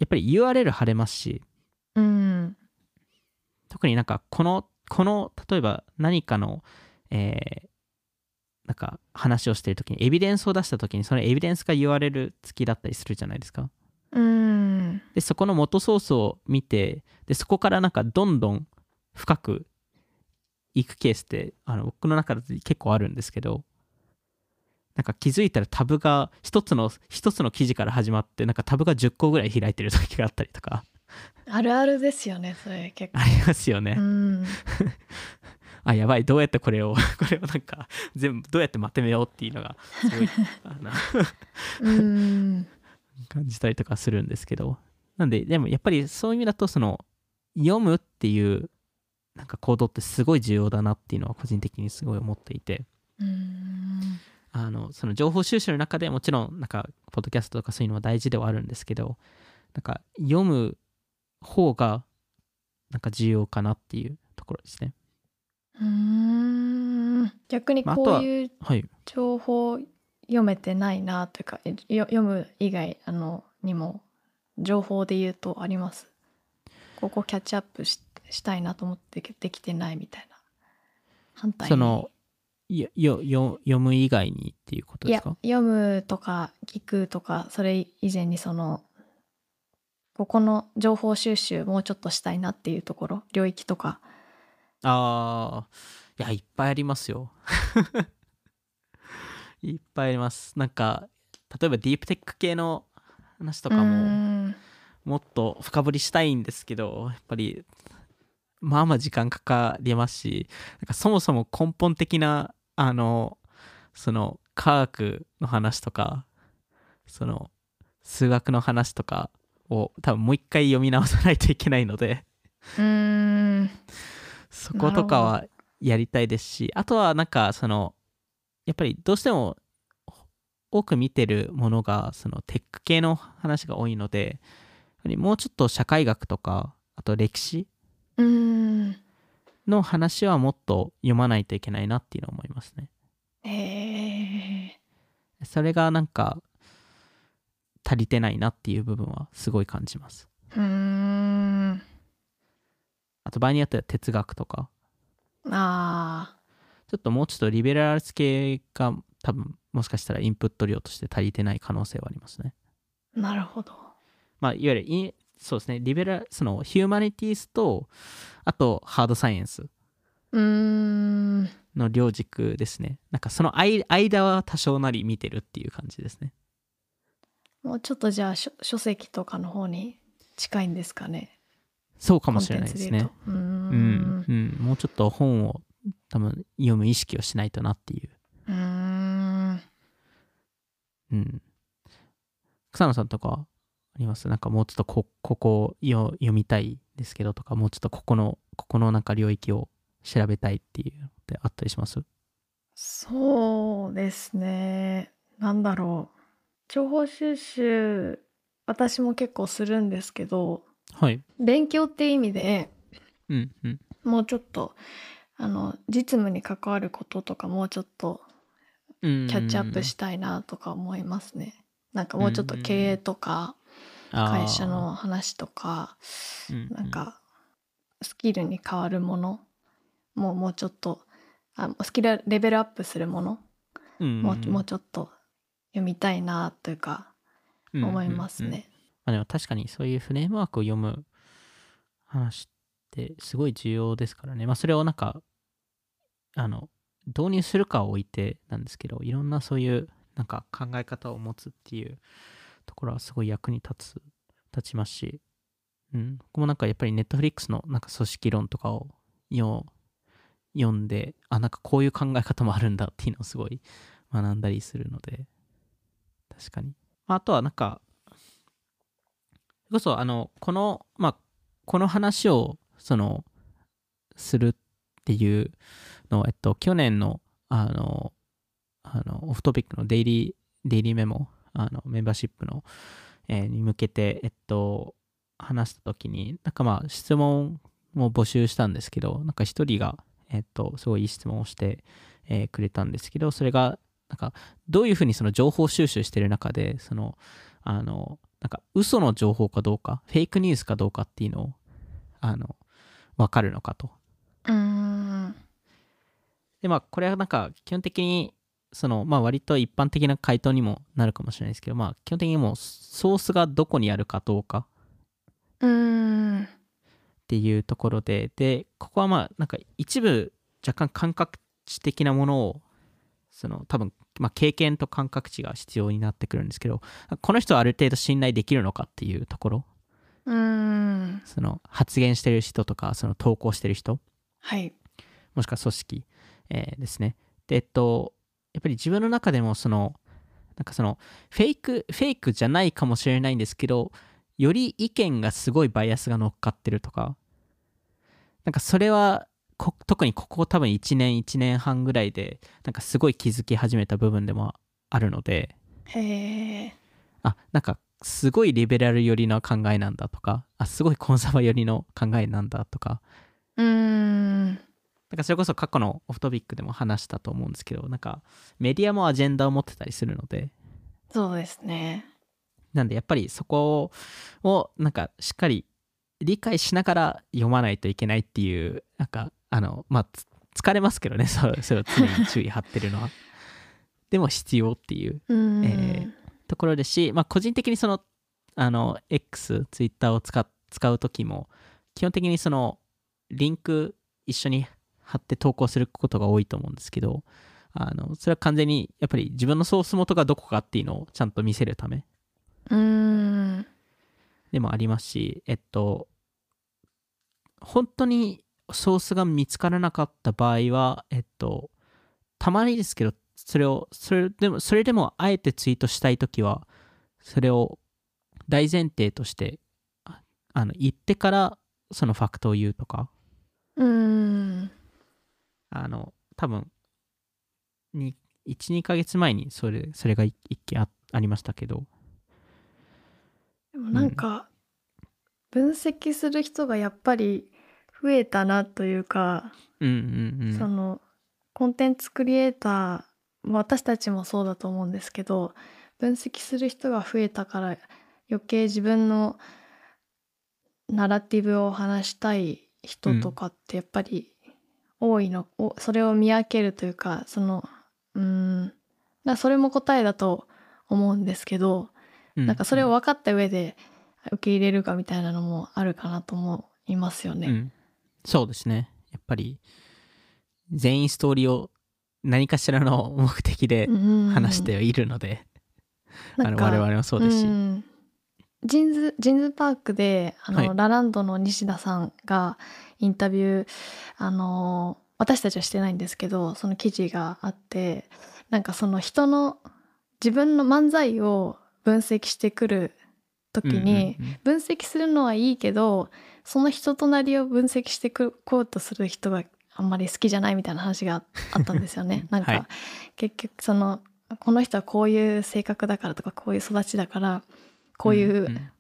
やっぱり URL 貼れますしうん。特になんかこのこの例えば何かのえーなんか話をしてる時にエビデンスを出した時にそのエビデンスが URL 付きだったりするじゃないですかうん。でそこの元ソースを見てでそこからなんかどんどん深くいくケースってあの僕の中で結構あるんですけどなんか気づいたらタブが一つの一つの記事から始まってなんかタブが10個ぐらい開いてる時があったりとかあるあるですよね、それ結構。ありますよね、うん。あやばいどうやってこれを これをなんか全部どうやってまとめようっていうのがすごいうん。感じたりとかするんですけどなんででもやっぱりそういう意味だとその読むっていうなんか行動ってすごい重要だなっていうのは個人的にすごい思っていてうん。あのその情報収集の中でもちろんなんかポッドキャストとかそういうのは大事ではあるんですけどなんか読む方がなんか重要かなっていうところですねうん。逆にこういうはい情報読めてないなというか読む以外あのにも情報で言うとあります。ここキャッチアップししたいなと思ってできてないみたいな。反対に。そのよよよ読む以外にっていうこといやですか？読むとか聞くとかそれ以前にそのここの情報収集もうちょっとしたいなっていうところ領域とか。ああいやいっぱいありますよいっぱいあります。なんか例えばディープテック系の話とかもん。もっと深掘りしたいんですけどやっぱりまあまあ時間かかりますしなんかそもそも根本的なあのその科学の話とかその数学の話とかを多分もう一回読み直さないといけないのでうーん。そことかはやりたいですしあとはなんかそのやっぱりどうしても多く見てるものがそのテック系の話が多いのでもうちょっと社会学とかあと歴史の話はもっと読まないといけないなっていうのを思いますね。へえそれがなんか足りてないなっていう部分はすごい感じます。うーん。あと場合によっては哲学とか。あちょっともうちょっとリベラル系が多分もしかしたらインプット量として足りてない可能性はありますね。ーなるほど。まあ、いわゆるインそうですね。リベラそのヒューマニティースとあとハードサイエンスの両軸ですね。なんかその間間は多少なり見てるっていう感じですね。もうちょっとじゃあ書書籍とかの方に近いんですかね。そうかもしれないですね。うん、うん、もうちょっと本を多分読む意識をしないとなっていう。うーん。うん。草野さんとかあります？なんかもうちょっとこここをよ読みたいですけどとかもうちょっとここのここのなんか領域を調べたいっていうのってあったりします？そうですね。なんだろう。情報収集私も結構するんですけどはい。勉強って意味でうんうん。もうちょっとあの実務に関わることとかもうちょっとキャッチアップしたいなとか思いますね。なんかもうちょっと経営とか会社の話とかなんかスキルに変わるものもうもうちょっとあスキルレベルアップするものもうもうちょっと読みたいなというか思いますうんうんうんね。まあ、でも確かにそういうフレームワークを読む話ってすごい重要ですからね。まあそれをなんか、あの、導入するかを置いてなんですけど、いろんなそういうなんか考え方を持つっていうところはすごい役に立つ立ちますし、うん、僕もなんかやっぱりネットフリックスのなんか組織論とかを読んで、あ、なんかこういう考え方もあるんだっていうのをすごい学んだりするので、確かに。あとはなんか、こそあの、この、まあ、この話を、その、するっていうの、えっと、去年の、あの、あの、オフトピックのデイリー、デイリーメモ、あの、メンバーシップの、えーに向けて、えっと、話した時に、なんかまあ、質問も募集したんですけど、なんか一人が、えっと、すごいいい質問をして、えーくれたんですけど、それが、なんか、どういうふうにその情報収集してる中で、その、あの、なんか、嘘の情報かどうか、フェイクニュースかどうかっていうのを、あの、わかるのかと。で、まあ、これはなんか、基本的に、その、まあ、割と一般的な回答にもなるかもしれないですけど、まあ、基本的にもう、ソースがどこにあるかどうかうーん。っていうところで、で、ここはまあ、なんか、一部、若干感覚値的なものを、その、多分、まあ、経験と感覚値が必要になってくるんですけど、この人はある程度信頼できるのかっていうところ、うーん。その、発言してる人とか、その、投稿してる人、はい。もしくは組織、えーですね。で、えっと、やっぱり自分の中でもその、なんかその、フェイク、フェイクじゃないかもしれないんですけど、より意見がすごいバイアスが乗っかってるとか、なんかそれはこ、特にここ多分1年、1年半ぐらいで、なんかすごい気づき始めた部分でもあるので、へえあ、なんかすごいリベラル寄りの考えなんだとか、あ、すごいコンサバ寄りの考えなんだとか、うーんなんかそれこそ過去のオフトピックでも話したと思うんですけど、なんかメディアもアジェンダを持ってたりするので、そうですね。なんでやっぱりそこをなんかしっかり理解しながら読まないといけないっていう、なんかあの、まあ、つ疲れますけどね、それそれを常に注意張ってるのは。でも必要っていううえーところですし、まあ、個人的にその、あの、X、Twitter を使っ使うときも、基本的にその、リンク一緒に貼って投稿することが多いと思うんですけど、あの、それは完全に、やっぱり自分のソース元がどこかっていうのをちゃんと見せるため。うーん。でもありますし、えっと、本当にソースが見つからなかった場合は、えっと、たまにですけど、それを、それでも、それでもあえてツイートしたいときは、それを大前提として、ああの、言ってからそのファクトを言うとか、うーんあの、多分、に1、2ヶ月前にそれ、それが一一件あありましたけど、でもなんか、分析する人がやっぱり増えたなというか、うんうんうん。そのコンテンツクリエイターまあ私たちもそうだと思うんですけど分析する人が増えたから余計自分のナラティブを話したい人とかってやっぱり多いの、おそれを見分けるというかそのうーんだそれも答えだと思うんですけど、うなんかそれを分かった上で受け入れるかみたいなのもあるかなと思いますよね。うん、そうですね。やっぱり、全員ストーリーを何かしらの目的でうん話してはいるので、我々もそうですし。んジンズジンズパークであの、はい。ラランドの西田さんがインタビューあの私たちはしてないんですけどその記事があってなんかその人の自分の漫才を分析してくる時に、うんうんうん。分析するのはいいけどその人となりを分析してくこうとする人があんまり好きじゃないみたいな話があったんですよね。なんか、はい。結局そのこの人はこういう性格だからとかこういう育ちだからこういうんん。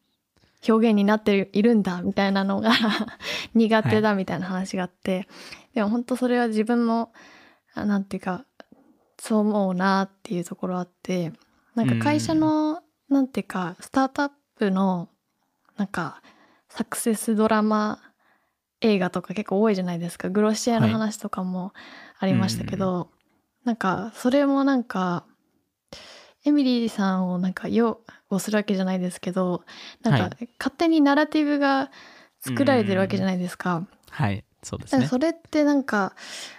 表現になっているんだみたいなのが 苦手だみたいな話があって、でも本当それは自分もあなんていうかそう思うなっていうところあってなんか会社の、なんていうかスタートアップのなんかサクセスドラマ映画とか結構多いじゃないですか。グロシアの話とかもありましたけど、なんかそれもなんかエミリーさんをなんか擁護するわけじゃないですけどなんかは勝手にナラティブが作られてるわけじゃないですか。はい、そうですね。それってなんか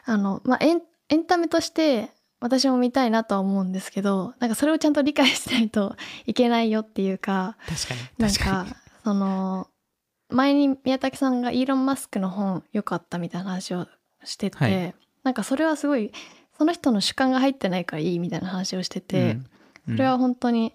あの、まあ、エンエンタメとして私も見たいなとは思うんですけどなんかそれをちゃんと理解しないといけないよっていうか確かに。なんかその前に宮武さんがイーロン・マスクの本良かったみたいな話をしてて、はいなんかそれはすごいその人の主観が入ってないからいいみたいな話をしてて、うんそれは本当に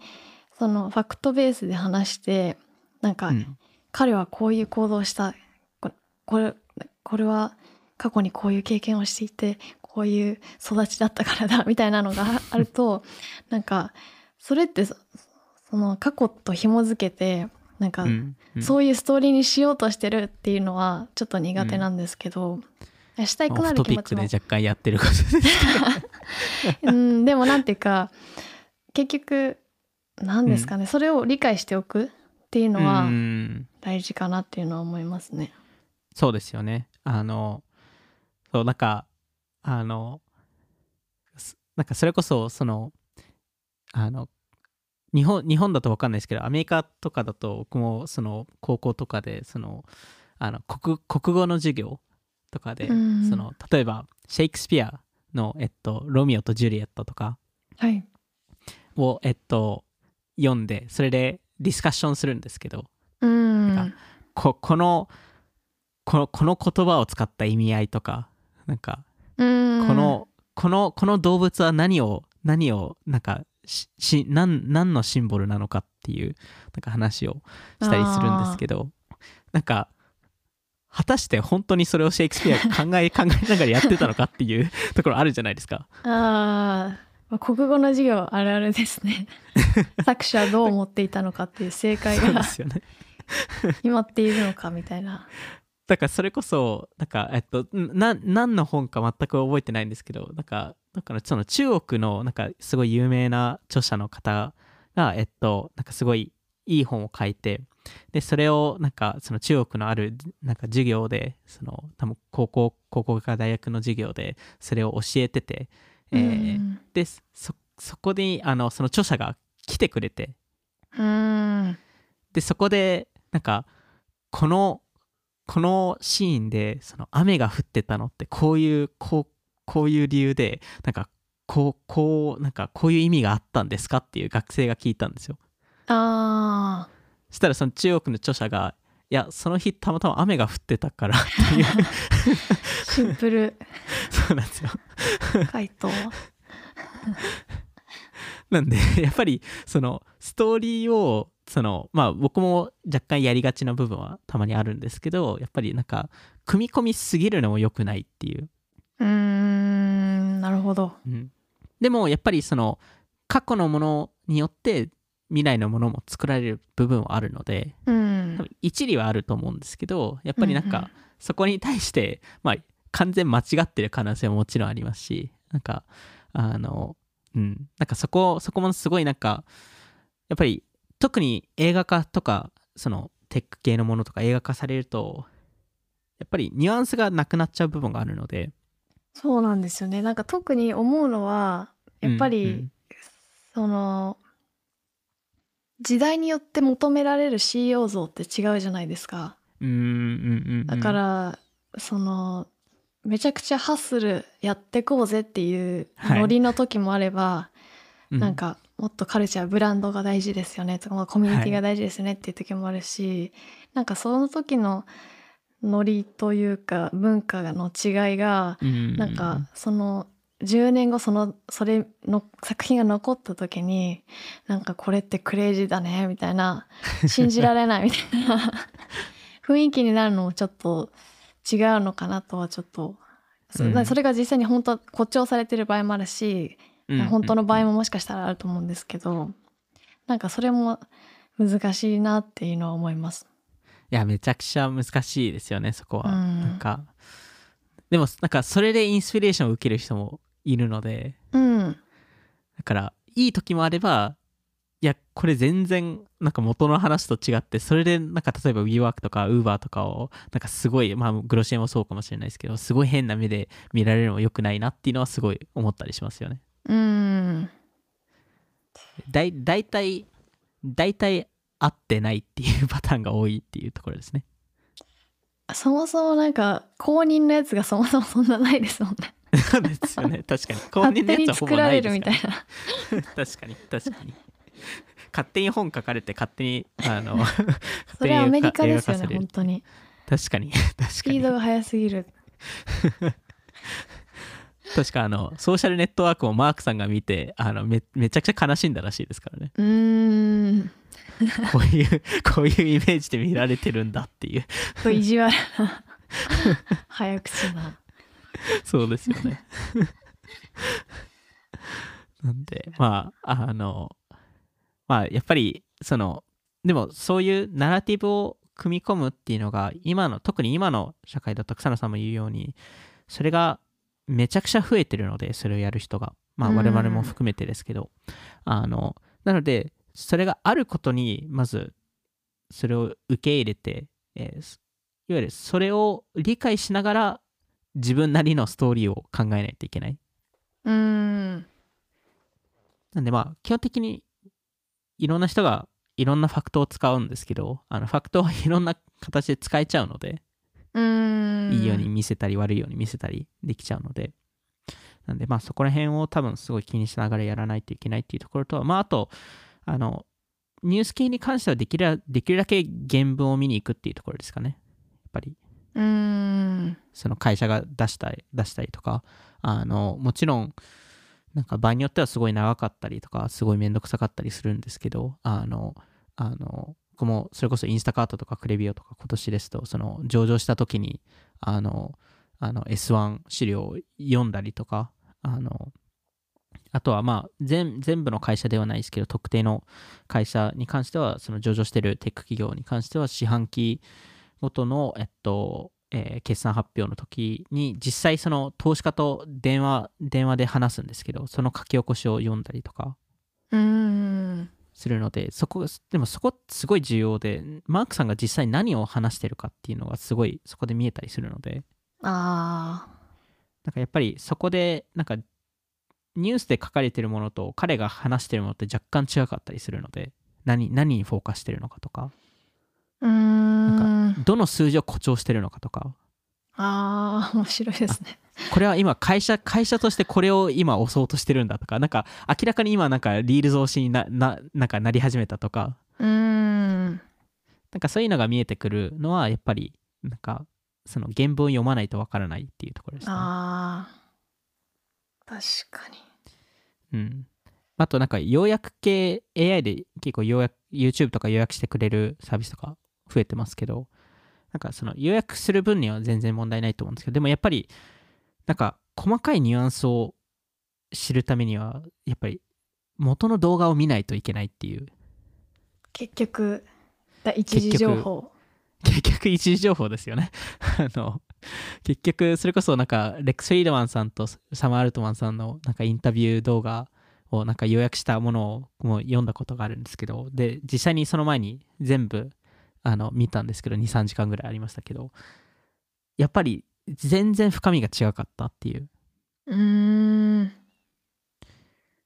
そのファクトベースで話してなんか、うん。彼はこういう行動をした。ここれこれは過去にこういう経験をしていてこういう育ちだったからだみたいなのがああると なんかそれってそその過去と紐づけてなんか、うん。うん。そういうストーリーにしようとしてるっていうのはちょっと苦手なんですけど、したいくなオフトピッる気持ちもクで若干やってることです うん、でもなんていうか結局何ですかね、それを理解しておくっていうのはうん大事かなっていうのは思いますね。そうですよね。あの、そう、なんか、あの、すなんかそれこそ、その、あの、日本日本だと分かんないですけど、アメリカとかだと、僕もその高校とかで、その、あの国国語の授業とかで、うんその例えば、シェイクスピアの、えっと、ロミオとジュリエットとかはい、を、えっと、読んで、それでディスカッションするんですけど、うん。なんここのこのこの言葉を使った意味合いとかなんかうん。この、このこの動物は何を何をなんかしし何何のシンボルなのかっていうなんか話をしたりするんですけど。なんか果たして本当にそれをシェイクスピアが考え 考えながらやってたのかっていうところあるじゃないですか。あー国語の授業あるあるですね。作者はどう思っていたのかっていう正解がすよね。決まっているのかみたいな。だからそれこそなんかえっとな何の本か全く覚えてないんですけどなんかだからその中国のなんかすごい有名な著者の方がえっとなんかすごいいい本を書いてでそれをなんかその中国のあるなんか授業でその多分高校高校か大学の授業でそれを教えてて、えーうんでそそこにあのその著者が来てくれて。うんでそこでなんかこのこのシーンでその雨が降ってたのってこういうこうこういう理由でなんかこうこうなんかこういう意味があったんですかっていう学生が聞いたんですよ。あそしたらその中国の著者がいやその日たまたま雨が降ってたからっていう。ー シンプル。そうなんですよ。回答。なんでやっぱりそのストーリーをそのまあ僕も若干やりがちな部分はたまにあるんですけどやっぱりなんか組み込みすぎるのも良くないっていう、うーんなるほど。うん。でもやっぱりその過去のものによって未来のものも作られる部分はあるのでうん。多分一理はあると思うんですけどやっぱりなんうんうん。かそこに対して、まあ完全間違ってる可能性ももちろんありますしなんかあのうん。なんかそこそこもすごいなんかやっぱり特に映画化とかそのテック系のものとか映画化されるとやっぱりニュアンスがなくなっちゃう部分があるので。そうなんですよね。なんか特に思うのはやっぱり、うん。その時代によって求められる CEO 像って違うじゃないですか。うんうんうんうんうん。だから、そのめちゃくちゃハッスルやってこうぜっていうはいノリの時もあれば、うなんかもっとカルチャーブランドが大事ですよね。とか、まあコミュニティが大事ですよねっていう時もあるし、なんかその時のノリというか文化の違いがうん。なんかその10年後そのそれの作品が残った時になんかこれってクレイジーだねみたいな 信じられないみたいな 雰囲気になるのもちょっと違うのかなとはちょっと、そうん。それが実際に本当は誇張されてる場合もあるし、うんうん。本当の場合ももしかしたらあると思うんですけどなんかそれも難しいなっていうのは思います。いやめちゃくちゃ難しいですよねそこは、うん。なんかでもなんかそれでインスピレーションを受ける人もいるので。うん、だからいい時もあればいやこれ全然なんか元の話と違ってそれでなんか例えば WeWork とか Uber とかをなんかすごいまあグロシエもそうかもしれないですけどすごい変な目で見られるのも良くないなっていうのはすごい思ったりしますよね。うん、だい大体大体合ってないっていうパターンが多いっていうところですね。そもそもなんか公認のやつがそもそもそんなないですもんね。そ うですよね。確かに。公 勝認のやつはほぼないですれるみたから。いな。確かに。確かに。勝手に本書かれて勝手にあの それはアメリカですよね本当に。確かに。確かに。スピードが速すぎる。確かあのソーシャルネットワークをマークさんが見てあのめめちゃくちゃ悲しんだらしいですからね。うーん。こういうこういうイメージで見られてるんだっていう。と意地悪な。早口な そうですよね。なんでまああのまあやっぱりそのでもそういうナラティブを組み込むっていうのが今の特に今の社会だと草野さんも言うようにそれがめちゃくちゃ増えてるのでそれをやる人が。まあうん。我々も含めてですけど、あのなのでそれがあることにまずそれを受け入れて、えーすいわゆるそれを理解しながら自分なりのストーリーを考えないといけない。うーん。なんでまあ基本的にいろんな人がいろんなファクトを使うんですけどあのファクトはいろんな形で使えちゃうので、うーん。いいように見せたり悪いように見せたりできちゃうので。なんでまあそこら辺を多分すごい気にしながらやらないといけないっていうところとまああとあのニュース系に関してはできるできるだけ原文を見に行くっていうところですかね。やっぱりその会社が出したり出したりとかあのもちろんなんか場合によってはすごい長かったりとかすごいめんどくさかったりするんですけどあのあの僕もそれこそインスタカートとかクレビオとか今年ですとその上場した時にあのあの S1 資料を読んだりとかあのあとはまあ全全部の会社ではないですけど特定の会社に関してはその上場してるテック企業に関しては四半期ごとの、えっとえー決算発表の時に実際その投資家と電話電話で話すんですけどその書き起こしを読んだりとかするのでそこでもそこすごい重要でマークさんが実際何を話してるかっていうのがすごいそこで見えたりするので。あなんかやっぱりそこでなんかニュースで書かれてるものと彼が話してるものって若干違かったりするので何何にフォーカスしてるのかとかん。どの数字を誇張してるのかとか。あー面白いですね。これは今会社会社としてこれを今押そうとしてるんだとか。なんか明らかに今なんかリール増しになななんかなり始めたとか。うーん。なんかそういうのが見えてくるのはやっぱりなんかその原文を読まないとわからないっていうところですね。あー確かに。うん、あとなんか要約系 AI で結構要約 YouTube とか要約してくれるサービスとか増えてますけどなんかその要約する分には全然問題ないと思うんですけどでもやっぱりなんか細かいニュアンスを知るためにはやっぱり元の動画を見ないといけないっていう。結局だ一時情報。結局一時情報ですよね。あの結局それこそなんかレックス・フリードマンさんとサム・アルトマンさんのなんかインタビュー動画をなんか予約したものをもう読んだことがあるんですけどで実際にその前に全部あの見たんですけど23時間ぐらいありましたけどやっぱり全然深みが違かったっていう。うーん。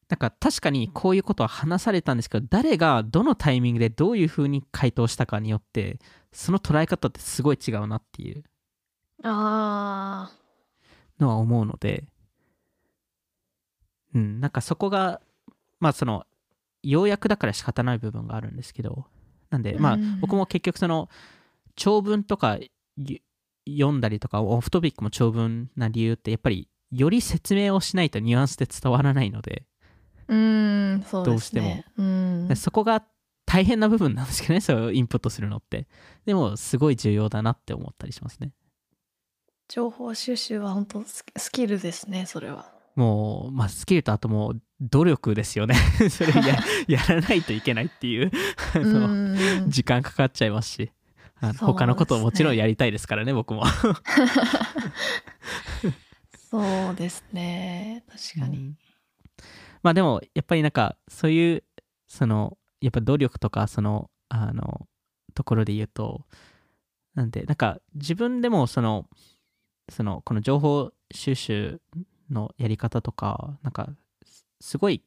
なんか確かにこういうことは話されたんですけど誰がどのタイミングでどういうふうに回答したかによってその捉え方ってすごい違うなっていう。あのは思うので、うん、なんかそこが、まあその、要約だから仕方ない部分があるんですけど、なんで、まあうん僕も結局その、長文とかゆ読んだりとか、オフトピックも長文な理由って、やっぱり、より説明をしないとニュアンスで伝わらないので、ーうーんそうね。うーん。そこが大変な部分なんですけどね、そういうインプットするのって。でも、すごい重要だなって思ったりしますね。情報収集は本当ススキルですねそれはもう、まあ、スキルとあともう努力ですよね。それや やらないといけないっていう時間かかっちゃいますし。ね。他のことをもちろんやりたいですからね僕も。そうですね。確かに、うん。まあでもやっぱりなんかそういうそのやっぱ努力とかそのあのところで言うとなんでなんか自分でもそのそのこの情報収集のやり方とかなんかすすごい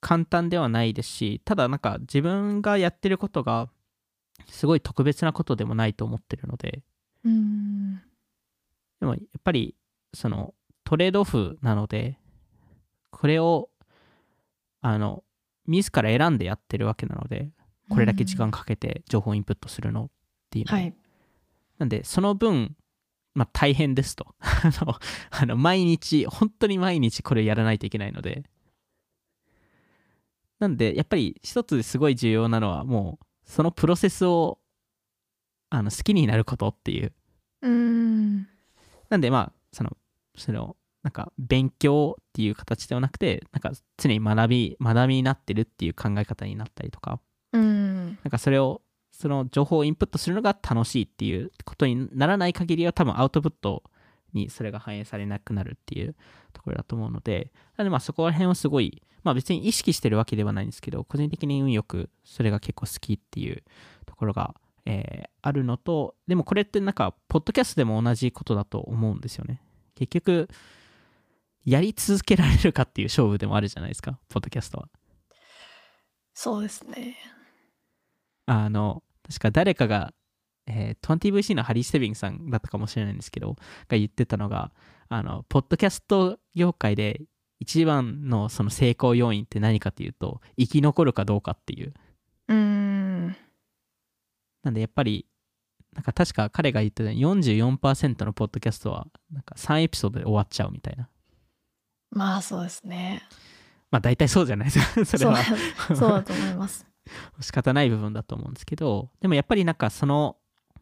簡単ではないですしただなんか自分がやってることがすごい特別なことでもないと思ってるので。うーん。でもやっぱりそのトレードオフなのでこれをあの自ら選んでやってるわけなのでこれだけ時間かけて情報インプットするのっていうのは。はい。なんでその分まあ大変ですと。あのあの毎日本当に毎日これやらないといけないので。なんでやっぱり一つすごい重要なのはもうそのプロセスをあの好きになることっていう。うん。なんでまあそのそのなんか勉強っていう形ではなくてなんか常に学び学びになってるっていう考え方になったりとか。うん。なんかそれをその情報をインプットするのが楽しいっていうことにならない限りは多分アウトプットにそれが反映されなくなるっていうところだと思うのでなのでまあそこら辺はすごいまあ別に意識してるわけではないんですけど個人的に運よくそれが結構好きっていうところが、えーあるのとでもこれってなんかポッドキャストでも同じことだと思うんですよね。結局やり続けられるかっていう勝負でもあるじゃないですかポッドキャストは。そうですね。あの、確か誰かが、えー 20VC のハリー・ステビングさんだったかもしれないんですけど、が言ってたのが、あの、ポッドキャスト業界で一番のその成功要因って何かっていうと、生き残るかどうかっていう。うんなんでやっぱり、なんか確か彼が言ってたように44%のポッドキャストは、なんか3エピソードで終わっちゃうみたいな。まあそうですねまあ大体そうじゃないですか。それは。そうだと思います 仕方ない部分だと思うんですけどでもやっぱりなんかその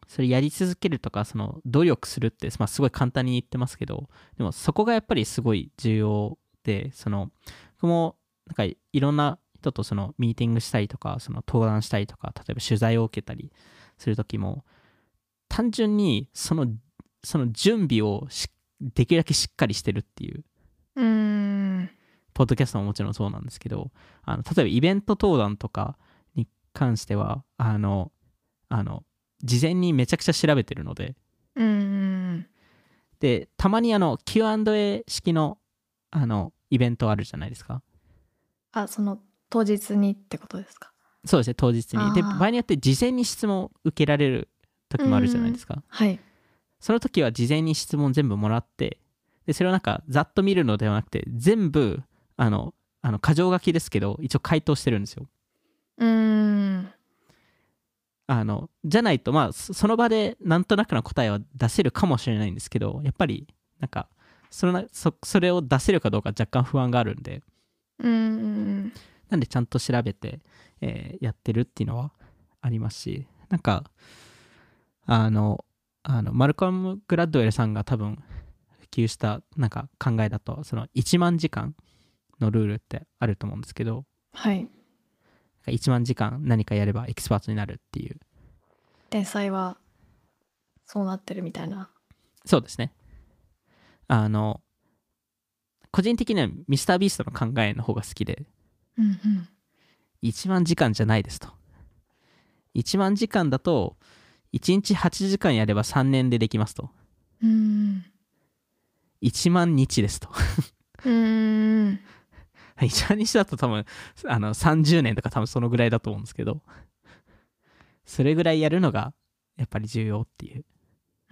それやり続けるとかその努力するって、まあ、すごい簡単に言ってますけどでもそこがやっぱりすごい重要でその僕もなんかいろんな人とそのミーティングしたりとかその登壇したりとか例えば取材を受けたりする時も単純にそのその準備をしできるだけしっかりしてるっていううん。ポッドキャストももちろんそうなんですけどあの例えばイベント登壇とかに関してはあのあの事前にめちゃくちゃ調べてるので。うんでたまにあの Q&A 式のあのイベントあるじゃないですか。あその当日にってことですか？そうですね当日に。で場合によって事前に質問を受けられる時もあるじゃないですか。はい。その時は事前に質問全部もらってでそれをなんかざっと見るのではなくて全部あのあの箇条書きですけど一応回答してるんですようん。あのじゃないとまあそその場でなんとなくの答えは出せるかもしれないんですけどやっぱりなんかそのなそそれを出せるかどうか若干不安があるんでうんなんでちゃんと調べて、えーやってるっていうのはありますしなんかあのあのマルコム・グラッドウェルさんが多分普及したなんか考えだとその1万時間のルールってあると思うんですけどはい1万時間何かやればエキスパートになるっていう天才はそうなってるみたいなそうですね。あの、個人的にはミスタービーストの考えの方が好きで、うん1万時間じゃないですと。1万時間だと、1日8時間やれば3年でできますと。うん1万日ですと。うん1万日だと多分、あの、30年とか多分そのぐらいだと思うんですけど、それぐらいやるのが、やっぱり重要っていう。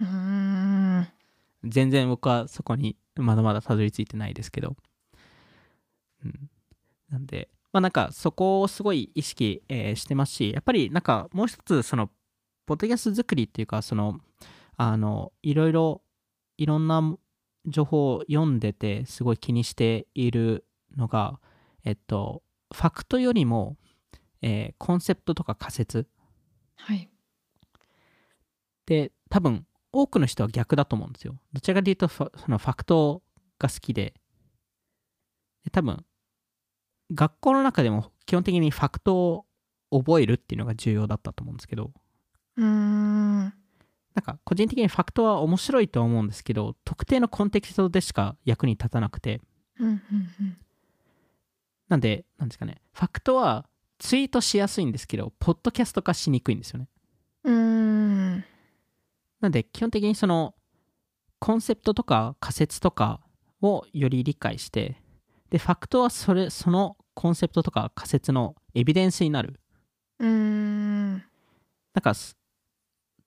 うん。全然僕はそこにまだまだたどり着いてないですけど、うん、なんでまあなんかそこをすごい意識、えーしてますしやっぱりなんかもう一つそのポッドキャスト作りっていうかそのあのいろいろいろんな情報を読んでてすごい気にしているのがえっとファクトよりも、えーコンセプトとか仮説。はい。で多分多くの人は逆だと思うんですよ。どちらかというとファそのファクトが好きで。で多分学校の中でも基本的にファクトを覚えるっていうのが重要だったと思うんですけど。うん。なんか個人的にファクトは面白いとは思うんですけど特定のコンテキストでしか役に立たなくて。うんうんなんでなんですかね。ファクトはツイートしやすいんですけどポッドキャスト化しにくいんですよね。うん。なんで基本的にそのコンセプトとか仮説とかをより理解してでファクトはそれそのコンセプトとか仮説のエビデンスになる。うん。なんかそ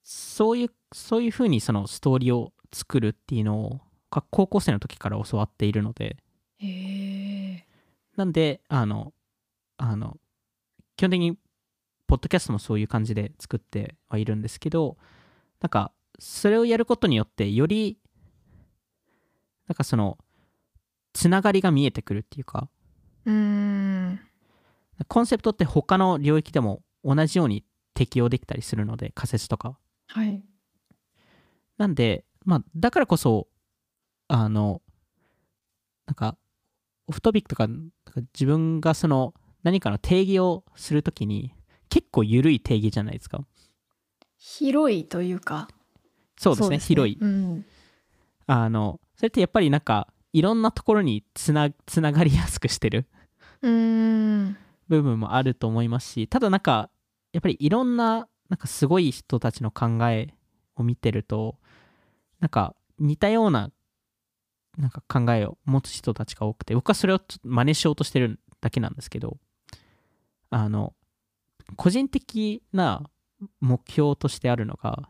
そういうそういうふうにそのストーリーを作るっていうのをか高校生の時から教わっているので。へえなんであのあの基本的にポッドキャストもそういう感じで作ってはいるんですけどなんかそれをやることによってよりなんかそのつながりが見えてくるっていうかうーん。コンセプトって他の領域でも同じように適用できたりするので仮説とかは。い。なんでまあだからこそあのなんかオフトピックとか自分がその何かの定義をするときに結構緩い定義じゃないですか。広いというか。そうですね。広い。うん。あのそれってやっぱりなんかいろんなところにつなつながりやすくしてるうーん。部分もあると思いますしただなんかやっぱりいろんななんかすごい人たちの考えを見てるとなんか似たようななんか考えを持つ人たちが多くて僕はそれをちょっと真似しようとしてるだけなんですけどあの個人的な目標としてあるのが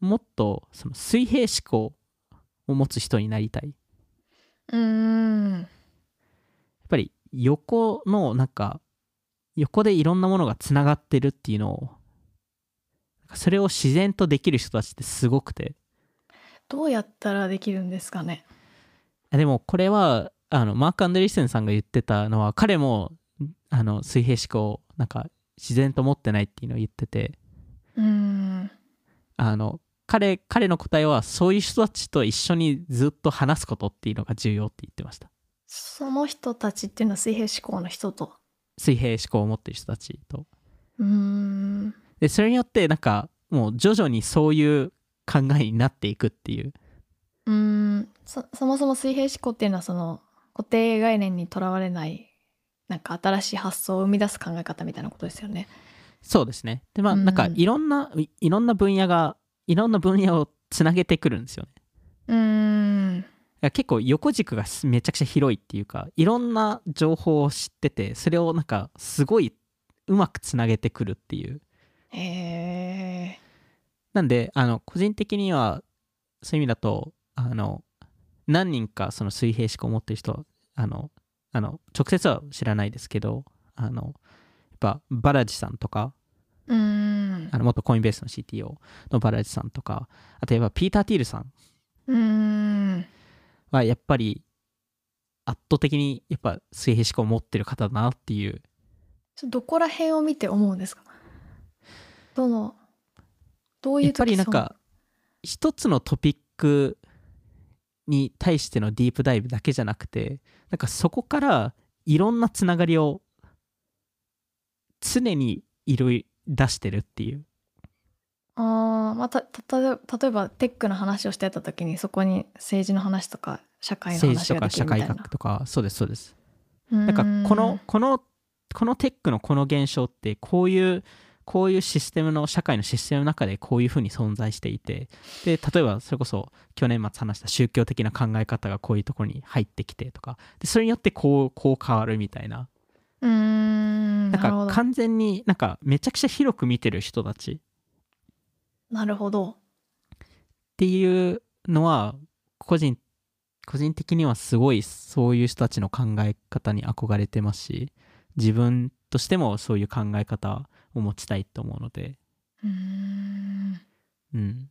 もっとその水平思考を持つ人になりたい。うーん。やっぱり横のなんか横でいろんなものがつながってるっていうのをそれを自然とできる人たちってすごくて。どうやったらできるんですかね。あでもこれはあのマーク・アンドリーセンさんが言ってたのは彼もあの水平思考をなんか自然と持ってないっていうのを言ってて。うーん。あの彼彼の答えはそういう人たちと一緒にずっと話すことっていうのが重要って言ってました。その人たちっていうのは水平思考の人と？水平思考を持ってる人たちと。うーん。でそれによってなんかもう徐々にそういう考えになっていくっていう。うーん。そそもそも水平思考っていうのはその固定概念にとらわれないなんか新しい発想を生み出す考え方みたいなことですよね。そうですね。でまあうん。なんかいろんないいろんな分野がいろんな分野をつなげてくるんですよね。うーん。結構横軸がすめちゃくちゃ広いっていうかいろんな情報を知っててそれをなんかすごいうまくつなげてくるっていう。へえなんであの個人的にはそういう意味だとあの何人かその水平思考を持ってる人はあのあの直接は知らないですけどあのやっぱバラジさんとかうーん。あの元コインベースの CTO のバラジさんとかあとやっぱピーター・ティールさん。うーん。はやっぱり圧倒的にやっぱ水平思考を持ってる方だなっていう。そどこら辺を見て思うんですか？どのどういうやっぱりなんか一つのトピックに対してのディープダイブだけじゃなくてなんかそこからいろんなつながりを常にいろいろ出してるっていう。あーまあ、たた例え例えばテックの話をしてた時にそこに政治の話とか社会の政治と話がか社会できるみたいな。学とかそうですそうです。ななんかこのこのこのテックのこの現象ってこういうこういうシステムの社会のシステムの中でこういうふうに存在していてで例えばそれこそ去年末話した宗教的な考え方がこういうところに入ってきてとかでそれによってこうこう変わるみたいな。うーんなんか完全になんかめちゃくちゃ広く見てる人たち。なるほど。っていうのは個人個人的にはすごいそういう人たちの考え方に憧れてますし自分としてもそういう考え方を持ちたいと思うのでうん。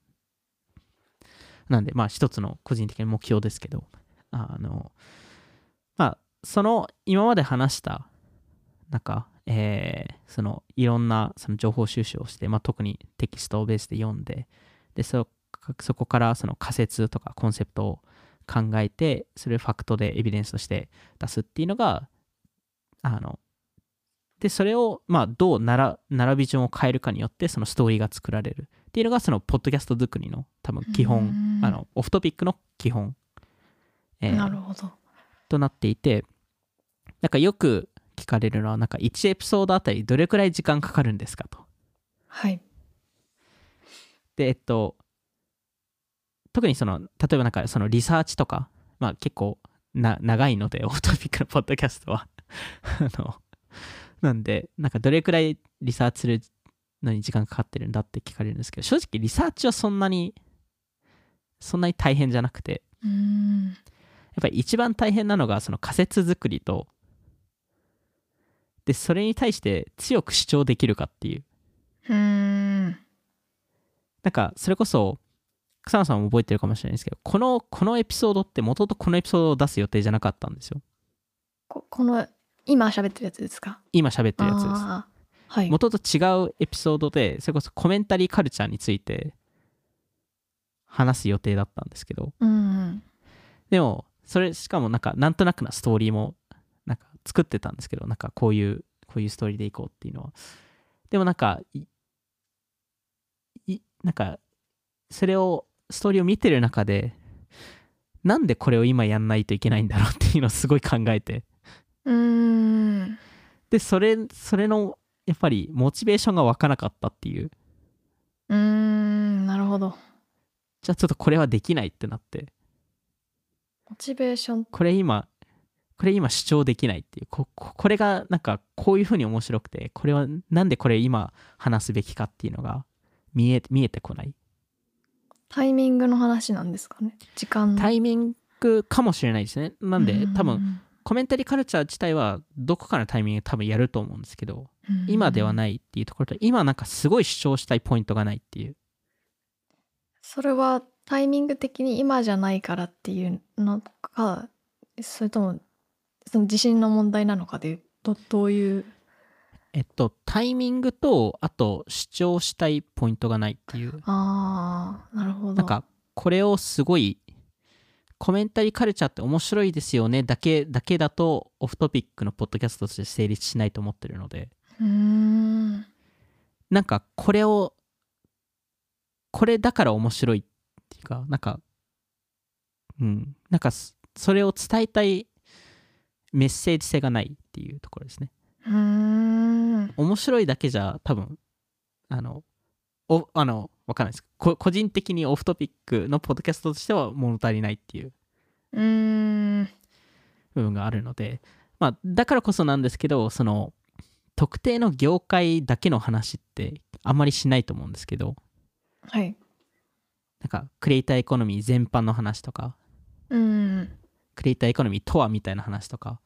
なんで、まあ、一つの個人的な目標ですけど、あの、まあ、その、今まで話した、なんか、えーその、いろんな、その情報収集をして、まあ、特にテキストをベースで読んで、で、そそこから、その仮説とかコンセプトを考えて、それをファクトでエビデンスとして出すっていうのが、あの、で、それを、まあ、どうなら並び順を変えるかによって、そのストーリーが作られるっていうのが、その、ポッドキャスト作りの多分基う本、んあの、オフトピックの基本、えーなるほどとなっていて、なんかよく聞かれるのは、なんか1エピソードあたりどれくらい時間かかるんですかと。はいで、えっと、特にその、例えばなんかそのリサーチとか、まあ結構な長いので、オフトピックのポッドキャストは。あの、なんで、なんかどれくらいリサーチするのに時間かかってるんだって聞かれるんですけど、正直リサーチはそんなに、そんなに大変じゃなくて、やっぱり一番大変なのがその仮説作りと、で、でそれに対して強く主張できるかっていう。うなんかそれこそ草野さんも覚えてるかもしれないですけどこのこのエピソードって元々このエピソードを出す予定じゃなかったんですよ。ここの今喋ってるやつですか？今喋ってるやつです。はい。元と違うエピソードでそれこそコメンタリーカルチャーについて話す予定だったんですけど。うんうん。でもそれしかもなんかなんとなくなストーリーもなんか作ってたんですけどなんかこういうこういうストーリーでいこうっていうのは。でもなんかいいなんかそれをストーリーを見てる中でなんでこれを今やんないといけないんだろうっていうのをすごい考えてうーん。でそれそれのやっぱりモチベーションが湧かなかったっていう。うーんなるほど。じゃあちょっとこれはできないってなって。モチベーション。これ今これ今主張できないっていう。こここれがなんかこういうふうに面白くてこれはなんでこれ今話すべきかっていうのが見え見えてこない。タイミングの話なんですかね。時間の。タイミングかもしれないですね。なんで多分分コメンタリーカルチャー自体はどこかのタイミングで多分やると思うんですけど今ではいないっていうところと今なんかすごい主張したいポイントがないっていう。それはタイミング的に今じゃないからっていうのかそれともその自信の問題なのかでどどういう？えっとタイミングとあと主張したいポイントがないっていう。ああなるほど。なんかこれをすごいコメンタリーカルチャーって面白いですよねだけだけだとオフトピックのポッドキャストとして成立しないと思ってるので。うーん。なんかこれをこれだから面白いっていうかなんかうん。なんかそそれを伝えたいメッセージ性がないっていうところですね。うーん。面白いだけじゃ多分あのおあのわかんないです。こ個人的にオフトピックのポッドキャストとしては物足りないっていう。うーん。部分があるので、まあ、だからこそなんですけどその特定の業界だけの話ってあんまりしないと思うんですけど。はい。なんかクリエイターエコノミー全般の話とか。うーん。クリエイターエコノミーとはみたいな話とか。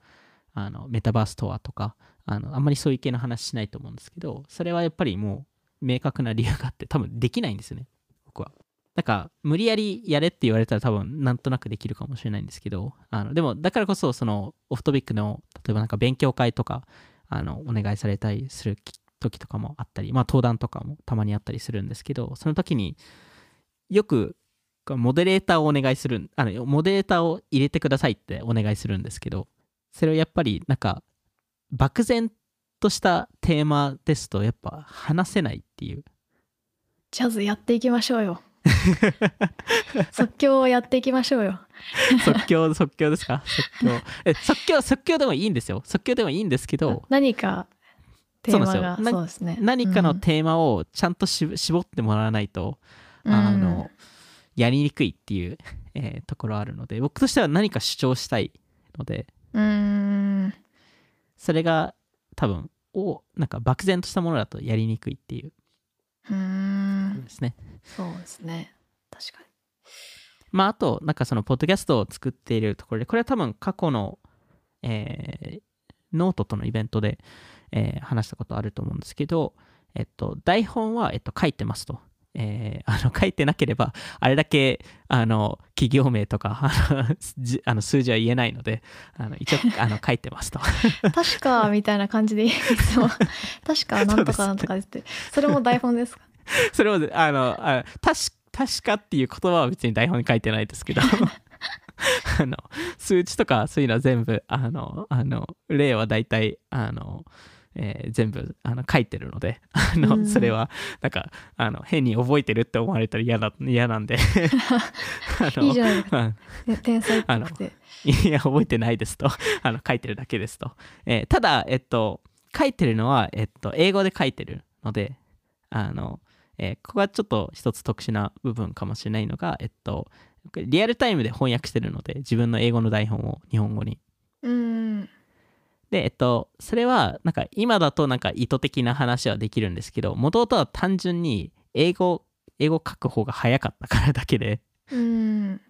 あのメタバースとはとか。あのあんまりそういう系の話しないと思うんですけど。それはやっぱりもう明確な理由があって多分できないんですよね。僕は。なんか無理やりやれって言われたら多分なんとなくできるかもしれないんですけどあのでもだからこそそのオフトピックの例えばなんか勉強会とかあのお願いされたりする時とかもあったりまあ登壇とかもたまにあったりするんですけどその時によくモデレーターをお願いするあのモデレーターを入れてくださいってお願いするんですけどそれをやっぱりなんか漠然としたテーマですとやっぱ話せないっていう。ジャズやっていきましょうよ。即興をやっていきましょうよ。即興即興ですか？即興。え即興即興でもいいんですよ。即興でもいいんですけど。何かテーマがそうですね。何かのテーマをちゃんとし絞ってもらわないと、うん。あのやりにくいっていう、えーところあるので僕としては何か主張したいので。うーん。それが多分をなんか漠然としたものだとやりにくいっていううーんですね。そうですね確かにまああとなんかそのポッドキャストを作っているところでこれは多分過去の、えーノートとのイベントで、えー話したことあると思うんですけど、えっと、台本は、えっと、書いてますと。えー あの書いてなければあれだけあの企業名とかあのじあの数字は言えないのであの一応あの書いてますと。確かみたいな感じでいつも確かなんとかなんとかって。それも台本ですか？それをあのあ確確かっていう言葉は別に台本に書いてないですけど。あの数値とかそういうのは全部あのあの例は大体あの、えー全部あの書いてるのであの、うんそれはなんかあの変に覚えてるって思われたら嫌だ嫌なんでいいじゃないですか、うんね天才っぽくていや、覚えてないですと。あの、書いてるだけですと。えーただ、えっと、書いてるのは、えっと、英語で書いてるので、あの、えーここがちょっと一つ特殊な部分かもしれないのが、えっと、リアルタイムで翻訳してるので、自分の英語の台本を日本語に。うーんで、えっと、それは、なんか、今だとなんか意図的な話はできるんですけど、元々は単純に英語、英語書く方が早かったからだけで、うーん。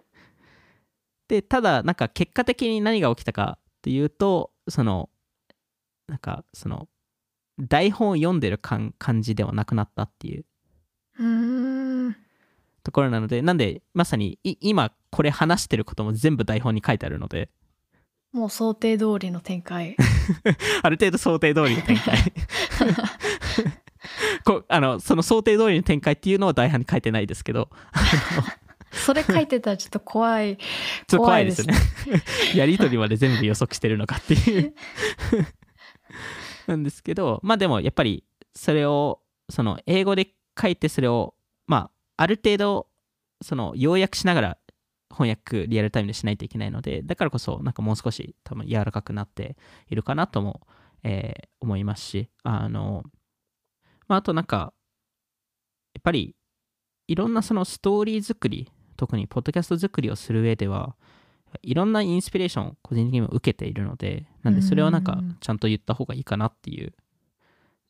でただなんか結果的に何が起きたかっていうとそのなんかその台本を読んでる感感じではなくなったっていう。うところなのでなんでまさにい今これ話してることも全部台本に書いてあるのでもう想定通りの展開。ある程度想定通りの展開。こあのその想定通りの展開っていうのは台本に書いてないですけど。それ書いてたらちょっと怖い ちょっと怖いですよね。やり取りまで全部予測してるのかっていう。なんですけどまあでもやっぱりそれをその英語で書いてそれをまあある程度その要約しながら翻訳リアルタイムでしないといけないのでだからこそなんかもう少し多分柔らかくなっているかなとも、えー思いますしあのまああとなんかやっぱりいろんなそのストーリー作り特にポッドキャスト作りをする上ではいろんなインスピレーションを個人的にも受けているのでなんでそれはなんかうん。ちゃんと言った方がいいかなっていう、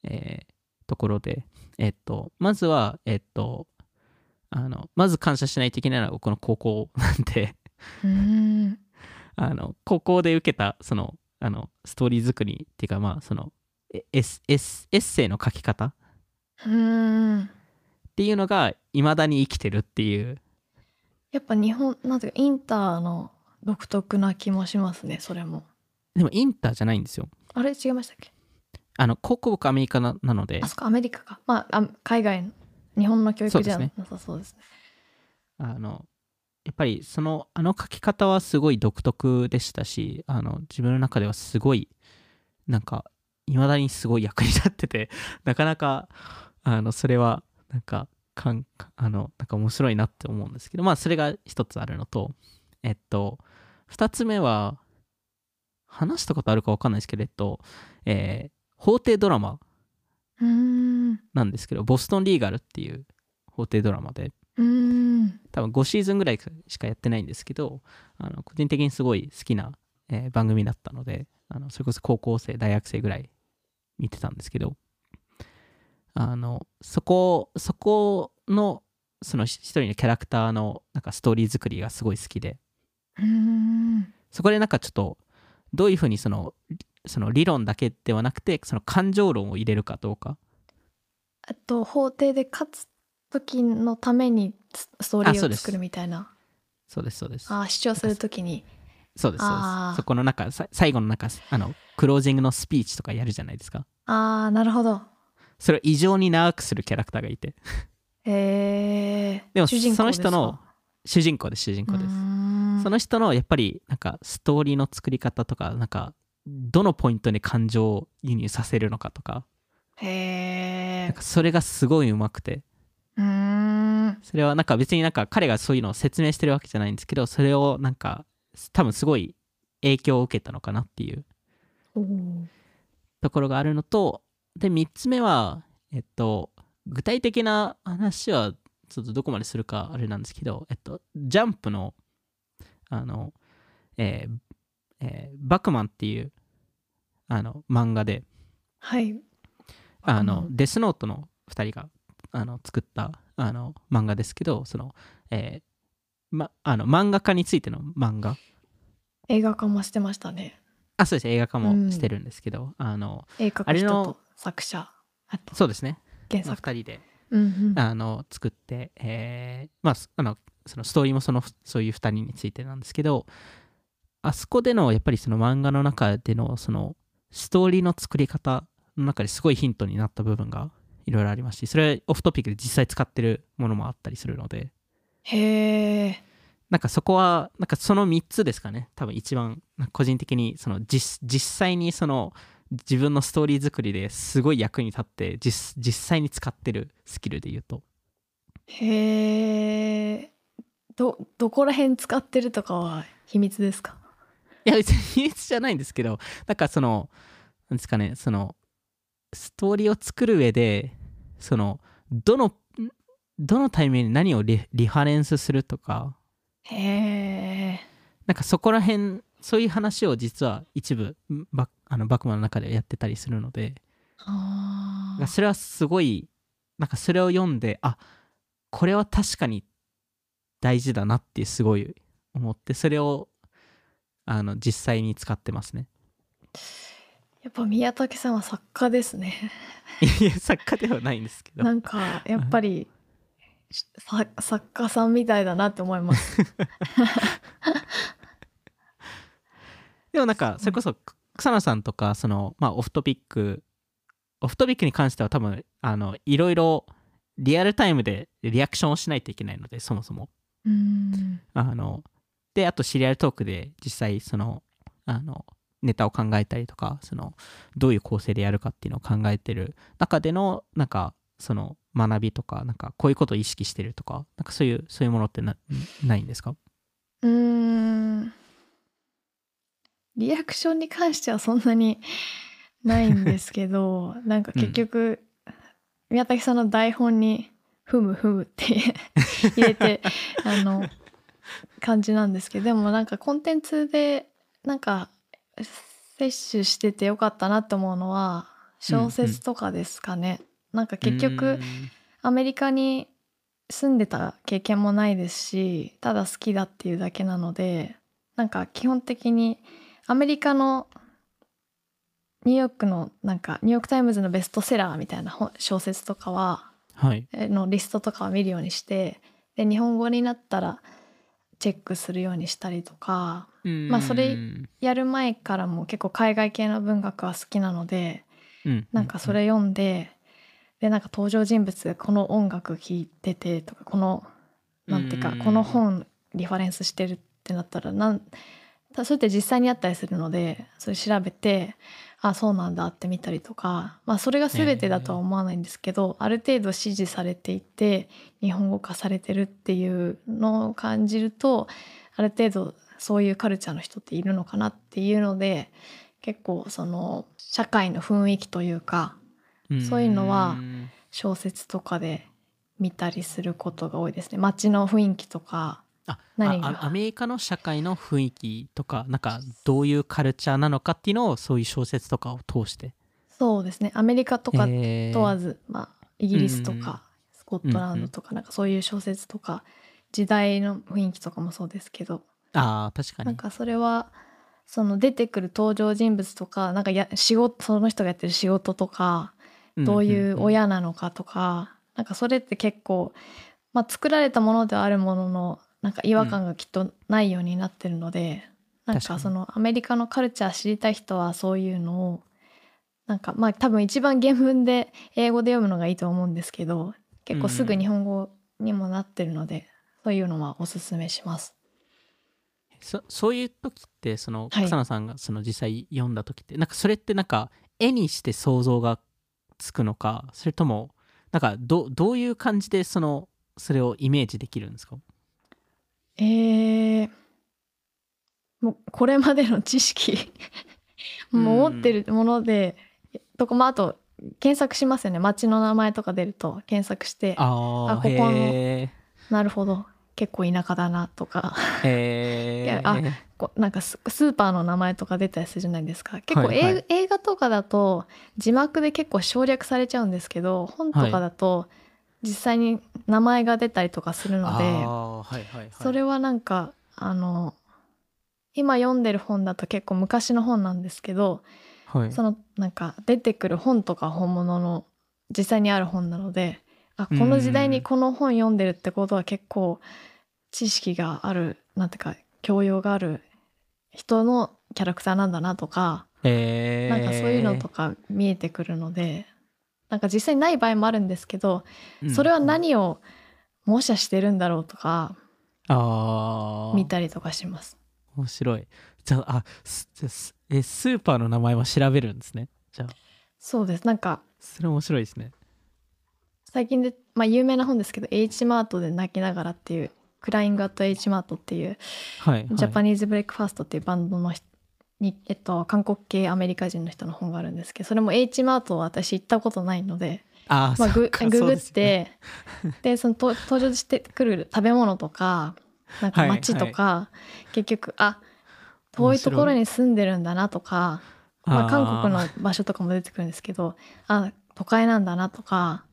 えーところでえっとまずはえっとあのまず感謝しないといけないのはこの高校なんで。あの高校で受けたそのあのストーリー作りっていうかまあそのエエスエスエッセイの書き方っていうのがいまだに生きてるっていう。やっぱ日本なんていうかインターの独特な気もしますねそれも。でもインターじゃないんですよ。あれ？違いましたっけ？あの高校僕アメリカななので。あそっかアメリカか。まああ海外の日本の教育じゃなさそうですね。あのやっぱりそのあの書き方はすごい独特でしたしあの自分の中ではすごいなんかいまだにすごい役に立ってて なかなかあのそれはなんかかんあのなんか面白いなって思うんですけどまあそれが一つあるのとえっと二つ目は話したことあるか分かんないですけどえっと、えー法廷ドラマなんですけどボストンリーガルっていう法廷ドラマで多分5シーズンぐらいしかやってないんですけどあの個人的にすごい好きな、えー番組だったのであのそれこそ高校生大学生ぐらい見てたんですけどあのそこそこのその一人のキャラクターのなんかストーリー作りがすごい好きでそこでなんかちょっとどういうふうにそのその理論だけではなくてその感情論を入れるかどうか。あと法廷で勝つ時のためにスストーリーを作るみたいな。そうですそうです。あー主張する時に。そうですそうです。そこのなんかさ最後のなんかあのクロージングのスピーチとかやるじゃないですか。ああなるほど。それを異常に長くするキャラクターがいて。へえでもその人の主人公です主人公です。そその人のやっぱりなんかストーリーの作り方とかなんかどのポイントに感情を輸入させるのかとか。へえなんかそれがすごいうまくて。うーん。それはなんか別になんか彼がそういうのを説明してるわけじゃないんですけどそれをなんか多分すごい影響を受けたのかなっていう。ところがあるのとで3つ目はえっと具体的な話はちょっとどこまでするかあれなんですけどえっとジャンプのあのえーえーバクマンっていうあの漫画で。はい。あのデスノートの2人があの作ったあの漫画ですけどその、えーま、あの漫画家についての漫画。映画化もしてましたね。あそうです。映画化もしてるんですけど、あの映画化と作者そうですね。まあ原作。2人でうんうん。あの作って、えーまあすあのそのストーリーもそのそういう2人についてなんですけどあそこでのやっぱりその漫画の中でのそのストーリーの作り方の中ですごいヒントになった部分がいろいろありますしそれオフトピックで実際使ってるものもあったりするので。へえなんかそこはなんかその3つですかね。多分一番個人的にその実実際にその自分のストーリー作りですごい役に立って実実際に使ってるスキルで言うと。へえどどこら辺使ってるとかは秘密ですか？いや別に秘密じゃないんですけどなんかそのなんですかねそのストーリーを作る上でそのどのどのタイミングに何をリリファレンスするとかへえなんかそこら辺そういう話を実は一部バあのバクマンの中でやってたりするのでそれはすごいなんかそれを読んであこれは確かに大事だなってすごい思ってそれをあの実際に使ってますねいやっぱ宮武さんは作家ですね。いや作家ではないんですけどなんかやっぱりさ作家さんみたいだなって思います。でもなんかそれこそ草野さんとかそのまあオフトピックオフトピックに関しては多分あのいろいろリアルタイムでリアクションをしないといけないのでそもそもうんあのであとシリアルトークで実際そのあのネタを考えたりとかそのどういう構成でやるかっていうのを考えてる中でのなんかその学びとかなんかこういうことを意識してるとかなんかそういうそういうものってなないんですか？うーん。リアクションに関してはそんなにないんですけど なんか結局、宮武さんの台本に「ふむふむ」って 入れてあの感じなんですけどでもなんかコンテンツでなんか摂取しててよかったなって思うのは小説とかですかね。なんか結局アメリカに住んでた経験もないですし、ただ好きだっていうだけなので、なんか基本的にアメリカのニューヨークのなんかニューヨーク・タイムズのベストセラーみたいな本小説とかははいえのリストとかを見るようにしてで日本語になったらチェックするようにしたりとかまあそれやる前からも結構海外系の文学は好きなのでなんかそれ読んででなんか登場人物この音楽聴いててとかこのなんていうかうん。この本リファレンスしてるってなったらなんたそれって実際にあったりするのでそれ調べてあそうなんだって見たりとかまあそれが全てだとは思わないんですけど、ある程度支持されていて日本語化されてるっていうのを感じるとある程度そういうカルチャーの人っているのかなっていうので結構その社会の雰囲気というかそういうのはん。小説とかで見たりすることが多いですね。街の雰囲気とかあ何が？あアメリカの社会の雰囲気とかなんかどういうカルチャーなのかっていうのをそういう小説とかを通して。そうですね。アメリカとかえー。問わず、まあ、イギリスとうんかスコットランドとかなんかそういう小説とか時代の雰囲気とかもそうですけど。あー確かに。なんかそれはその出てくる登場人物とかなんかや仕事その人がやってる仕事とかどういう親なのかとか、なんかそれって結構、まあ、作られたものではあるもののなんか違和感がきっとないようになってるので、なん確かに。かそのアメリカのカルチャー知りたい人はそういうのをなんかまあ多分一番原文で英語で読むのがいいと思うんですけど結構すぐ日本語にもなってるので、そういうのはおすすめします。そそういう時ってそのはい。草野さんがその実際読んだ時って、なんかそれってなんか絵にして想像がつくのかそれともなんかどどういう感じでそのそれをイメージできるんですか？えー、もうこれまでの知識も う持ってるもので、とかまああと検索しますよね。街の名前とか出ると検索してあああここのへなるほど。結構田舎だなとか。あえこなんかススーパーの名前とか出たりするじゃないですか。結構、はいはい。映映画とかだと字幕で結構省略されちゃうんですけど本とかだと実際に名前が出たりとかするので、あーはいはいはい。それはなんかあの今読んでる本だと結構昔の本なんですけどはい。そのなんか出てくる本とか本物の実際にある本なのであこの時代にこの本読んでるってことは結構知識があるなんていうか教養がある人のキャラクターなんだなとかへえなんかそういうのとか見えてくるのでなんか実際ない場合もあるんですけどうん。それは何を模写してるんだろうとかああ見たりとかします。面白い。じゃああすじゃあすえスーパーの名前は調べるんですね？じゃあ。そうです。なんかそれ面白いですね。最近で、まあ、有名な本ですけど H マートで泣きながらっていうクライングアット H マートっていうはい、はい、 Japanese Breakfast っていうバンドの人に、えっと、韓国系アメリカ人の人の本があるんですけどそれも H マートは私行ったことないので、あーまあ、グググっそうですよね。てでそのと登場してくる食べ物とかなんかはい街とか、結局あ遠いところに住んでるんだなとか、まあ、韓国の場所とかも出てくるんですけどあ都会なんだなとか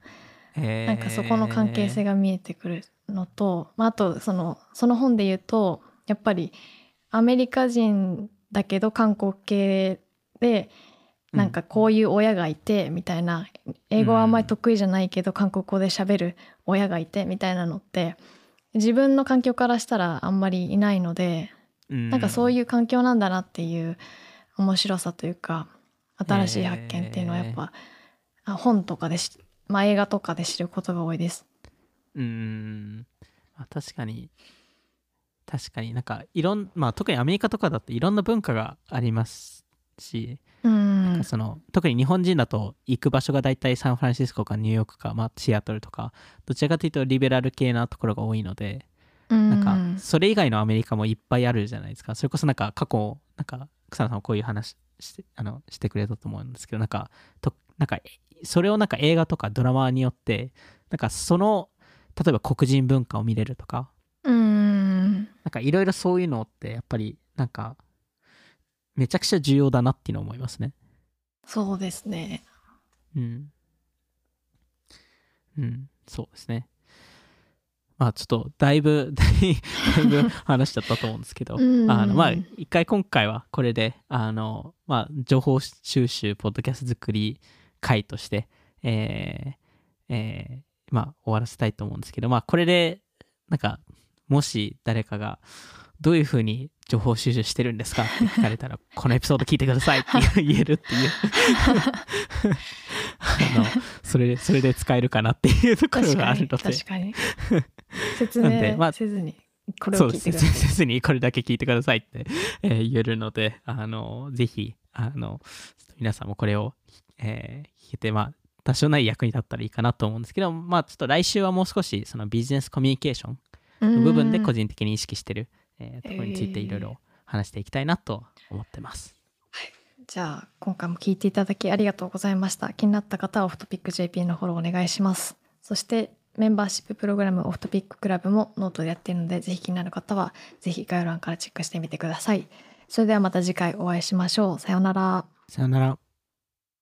なんかそこの関係性が見えてくるのと、まあ、あとそのその本で言うとやっぱりアメリカ人だけど韓国系でなんかこういう親がいてみたいな。英語はあんまり得意じゃないけど韓国語で喋る親がいてみたいなのって自分の環境からしたらあんまりいないのでなんかそういう環境なんだなっていう面白さというか新しい発見っていうのはやっぱ、あ本とかでし、まあ、映画とかで知ることが多いです。うん。確かに確かになんかいろんまあ特にアメリカとかだといろんな文化がありますし、うん。その特に日本人だと行く場所が大体サンフランシスコかニューヨークか、まあ、シアトルとかどちらかというとリベラル系なところが多いのでななんかそれ以外のアメリカもいっぱいあるじゃないですか。それこそなんか過去なんか草野さんもこういう話してあのしてくれたと思うんですけどなんかとなんかそれをなんか映画とかドラマによってなんかその例えば黒人文化を見れるとかうんなんかいろいろそういうのってやっぱりなんかめちゃくちゃ重要だなっていうのを思いますね。そうですね。うん。うん、そうですね。まあちょっとだいぶ、だいぶ話しちゃったと思うんですけど、うんあのまあ一回今回はこれで、あの、まあ情報収集、ポッドキャスト作り会として、えーえーまあ終わらせたいと思うんですけど、まあこれで、なんか、もし誰かが、どういうふうに情報収集してるんですかって聞かれたら、このエピソード聞いてくださいって言えるっていう。あのそれでそれで使えるかなっていうところがあるので。確かに説明せずにこれを聞いてください。せずにこれだけ聞いてくださいって、えー言えるのであのぜひあの皆さんもこれを、えー聞けてまあ多少なり役に立ったらいいかなと思うんですけどまあちょっと来週はもう少しそのビジネスコミュニケーションの部分で個人的に意識してる、えーところについていろいろ話していきたいなと思ってます。じゃあ今回も聞いていただきありがとうございました。気になった方はオフトピック JP のフォローお願いします。そしてメンバーシッププログラム Off Topic Club もノートでやっているのでぜひ気になる方はぜひ概要欄からチェックしてみてください。それではまた次回お会いしましょう。さようなら。さよなら。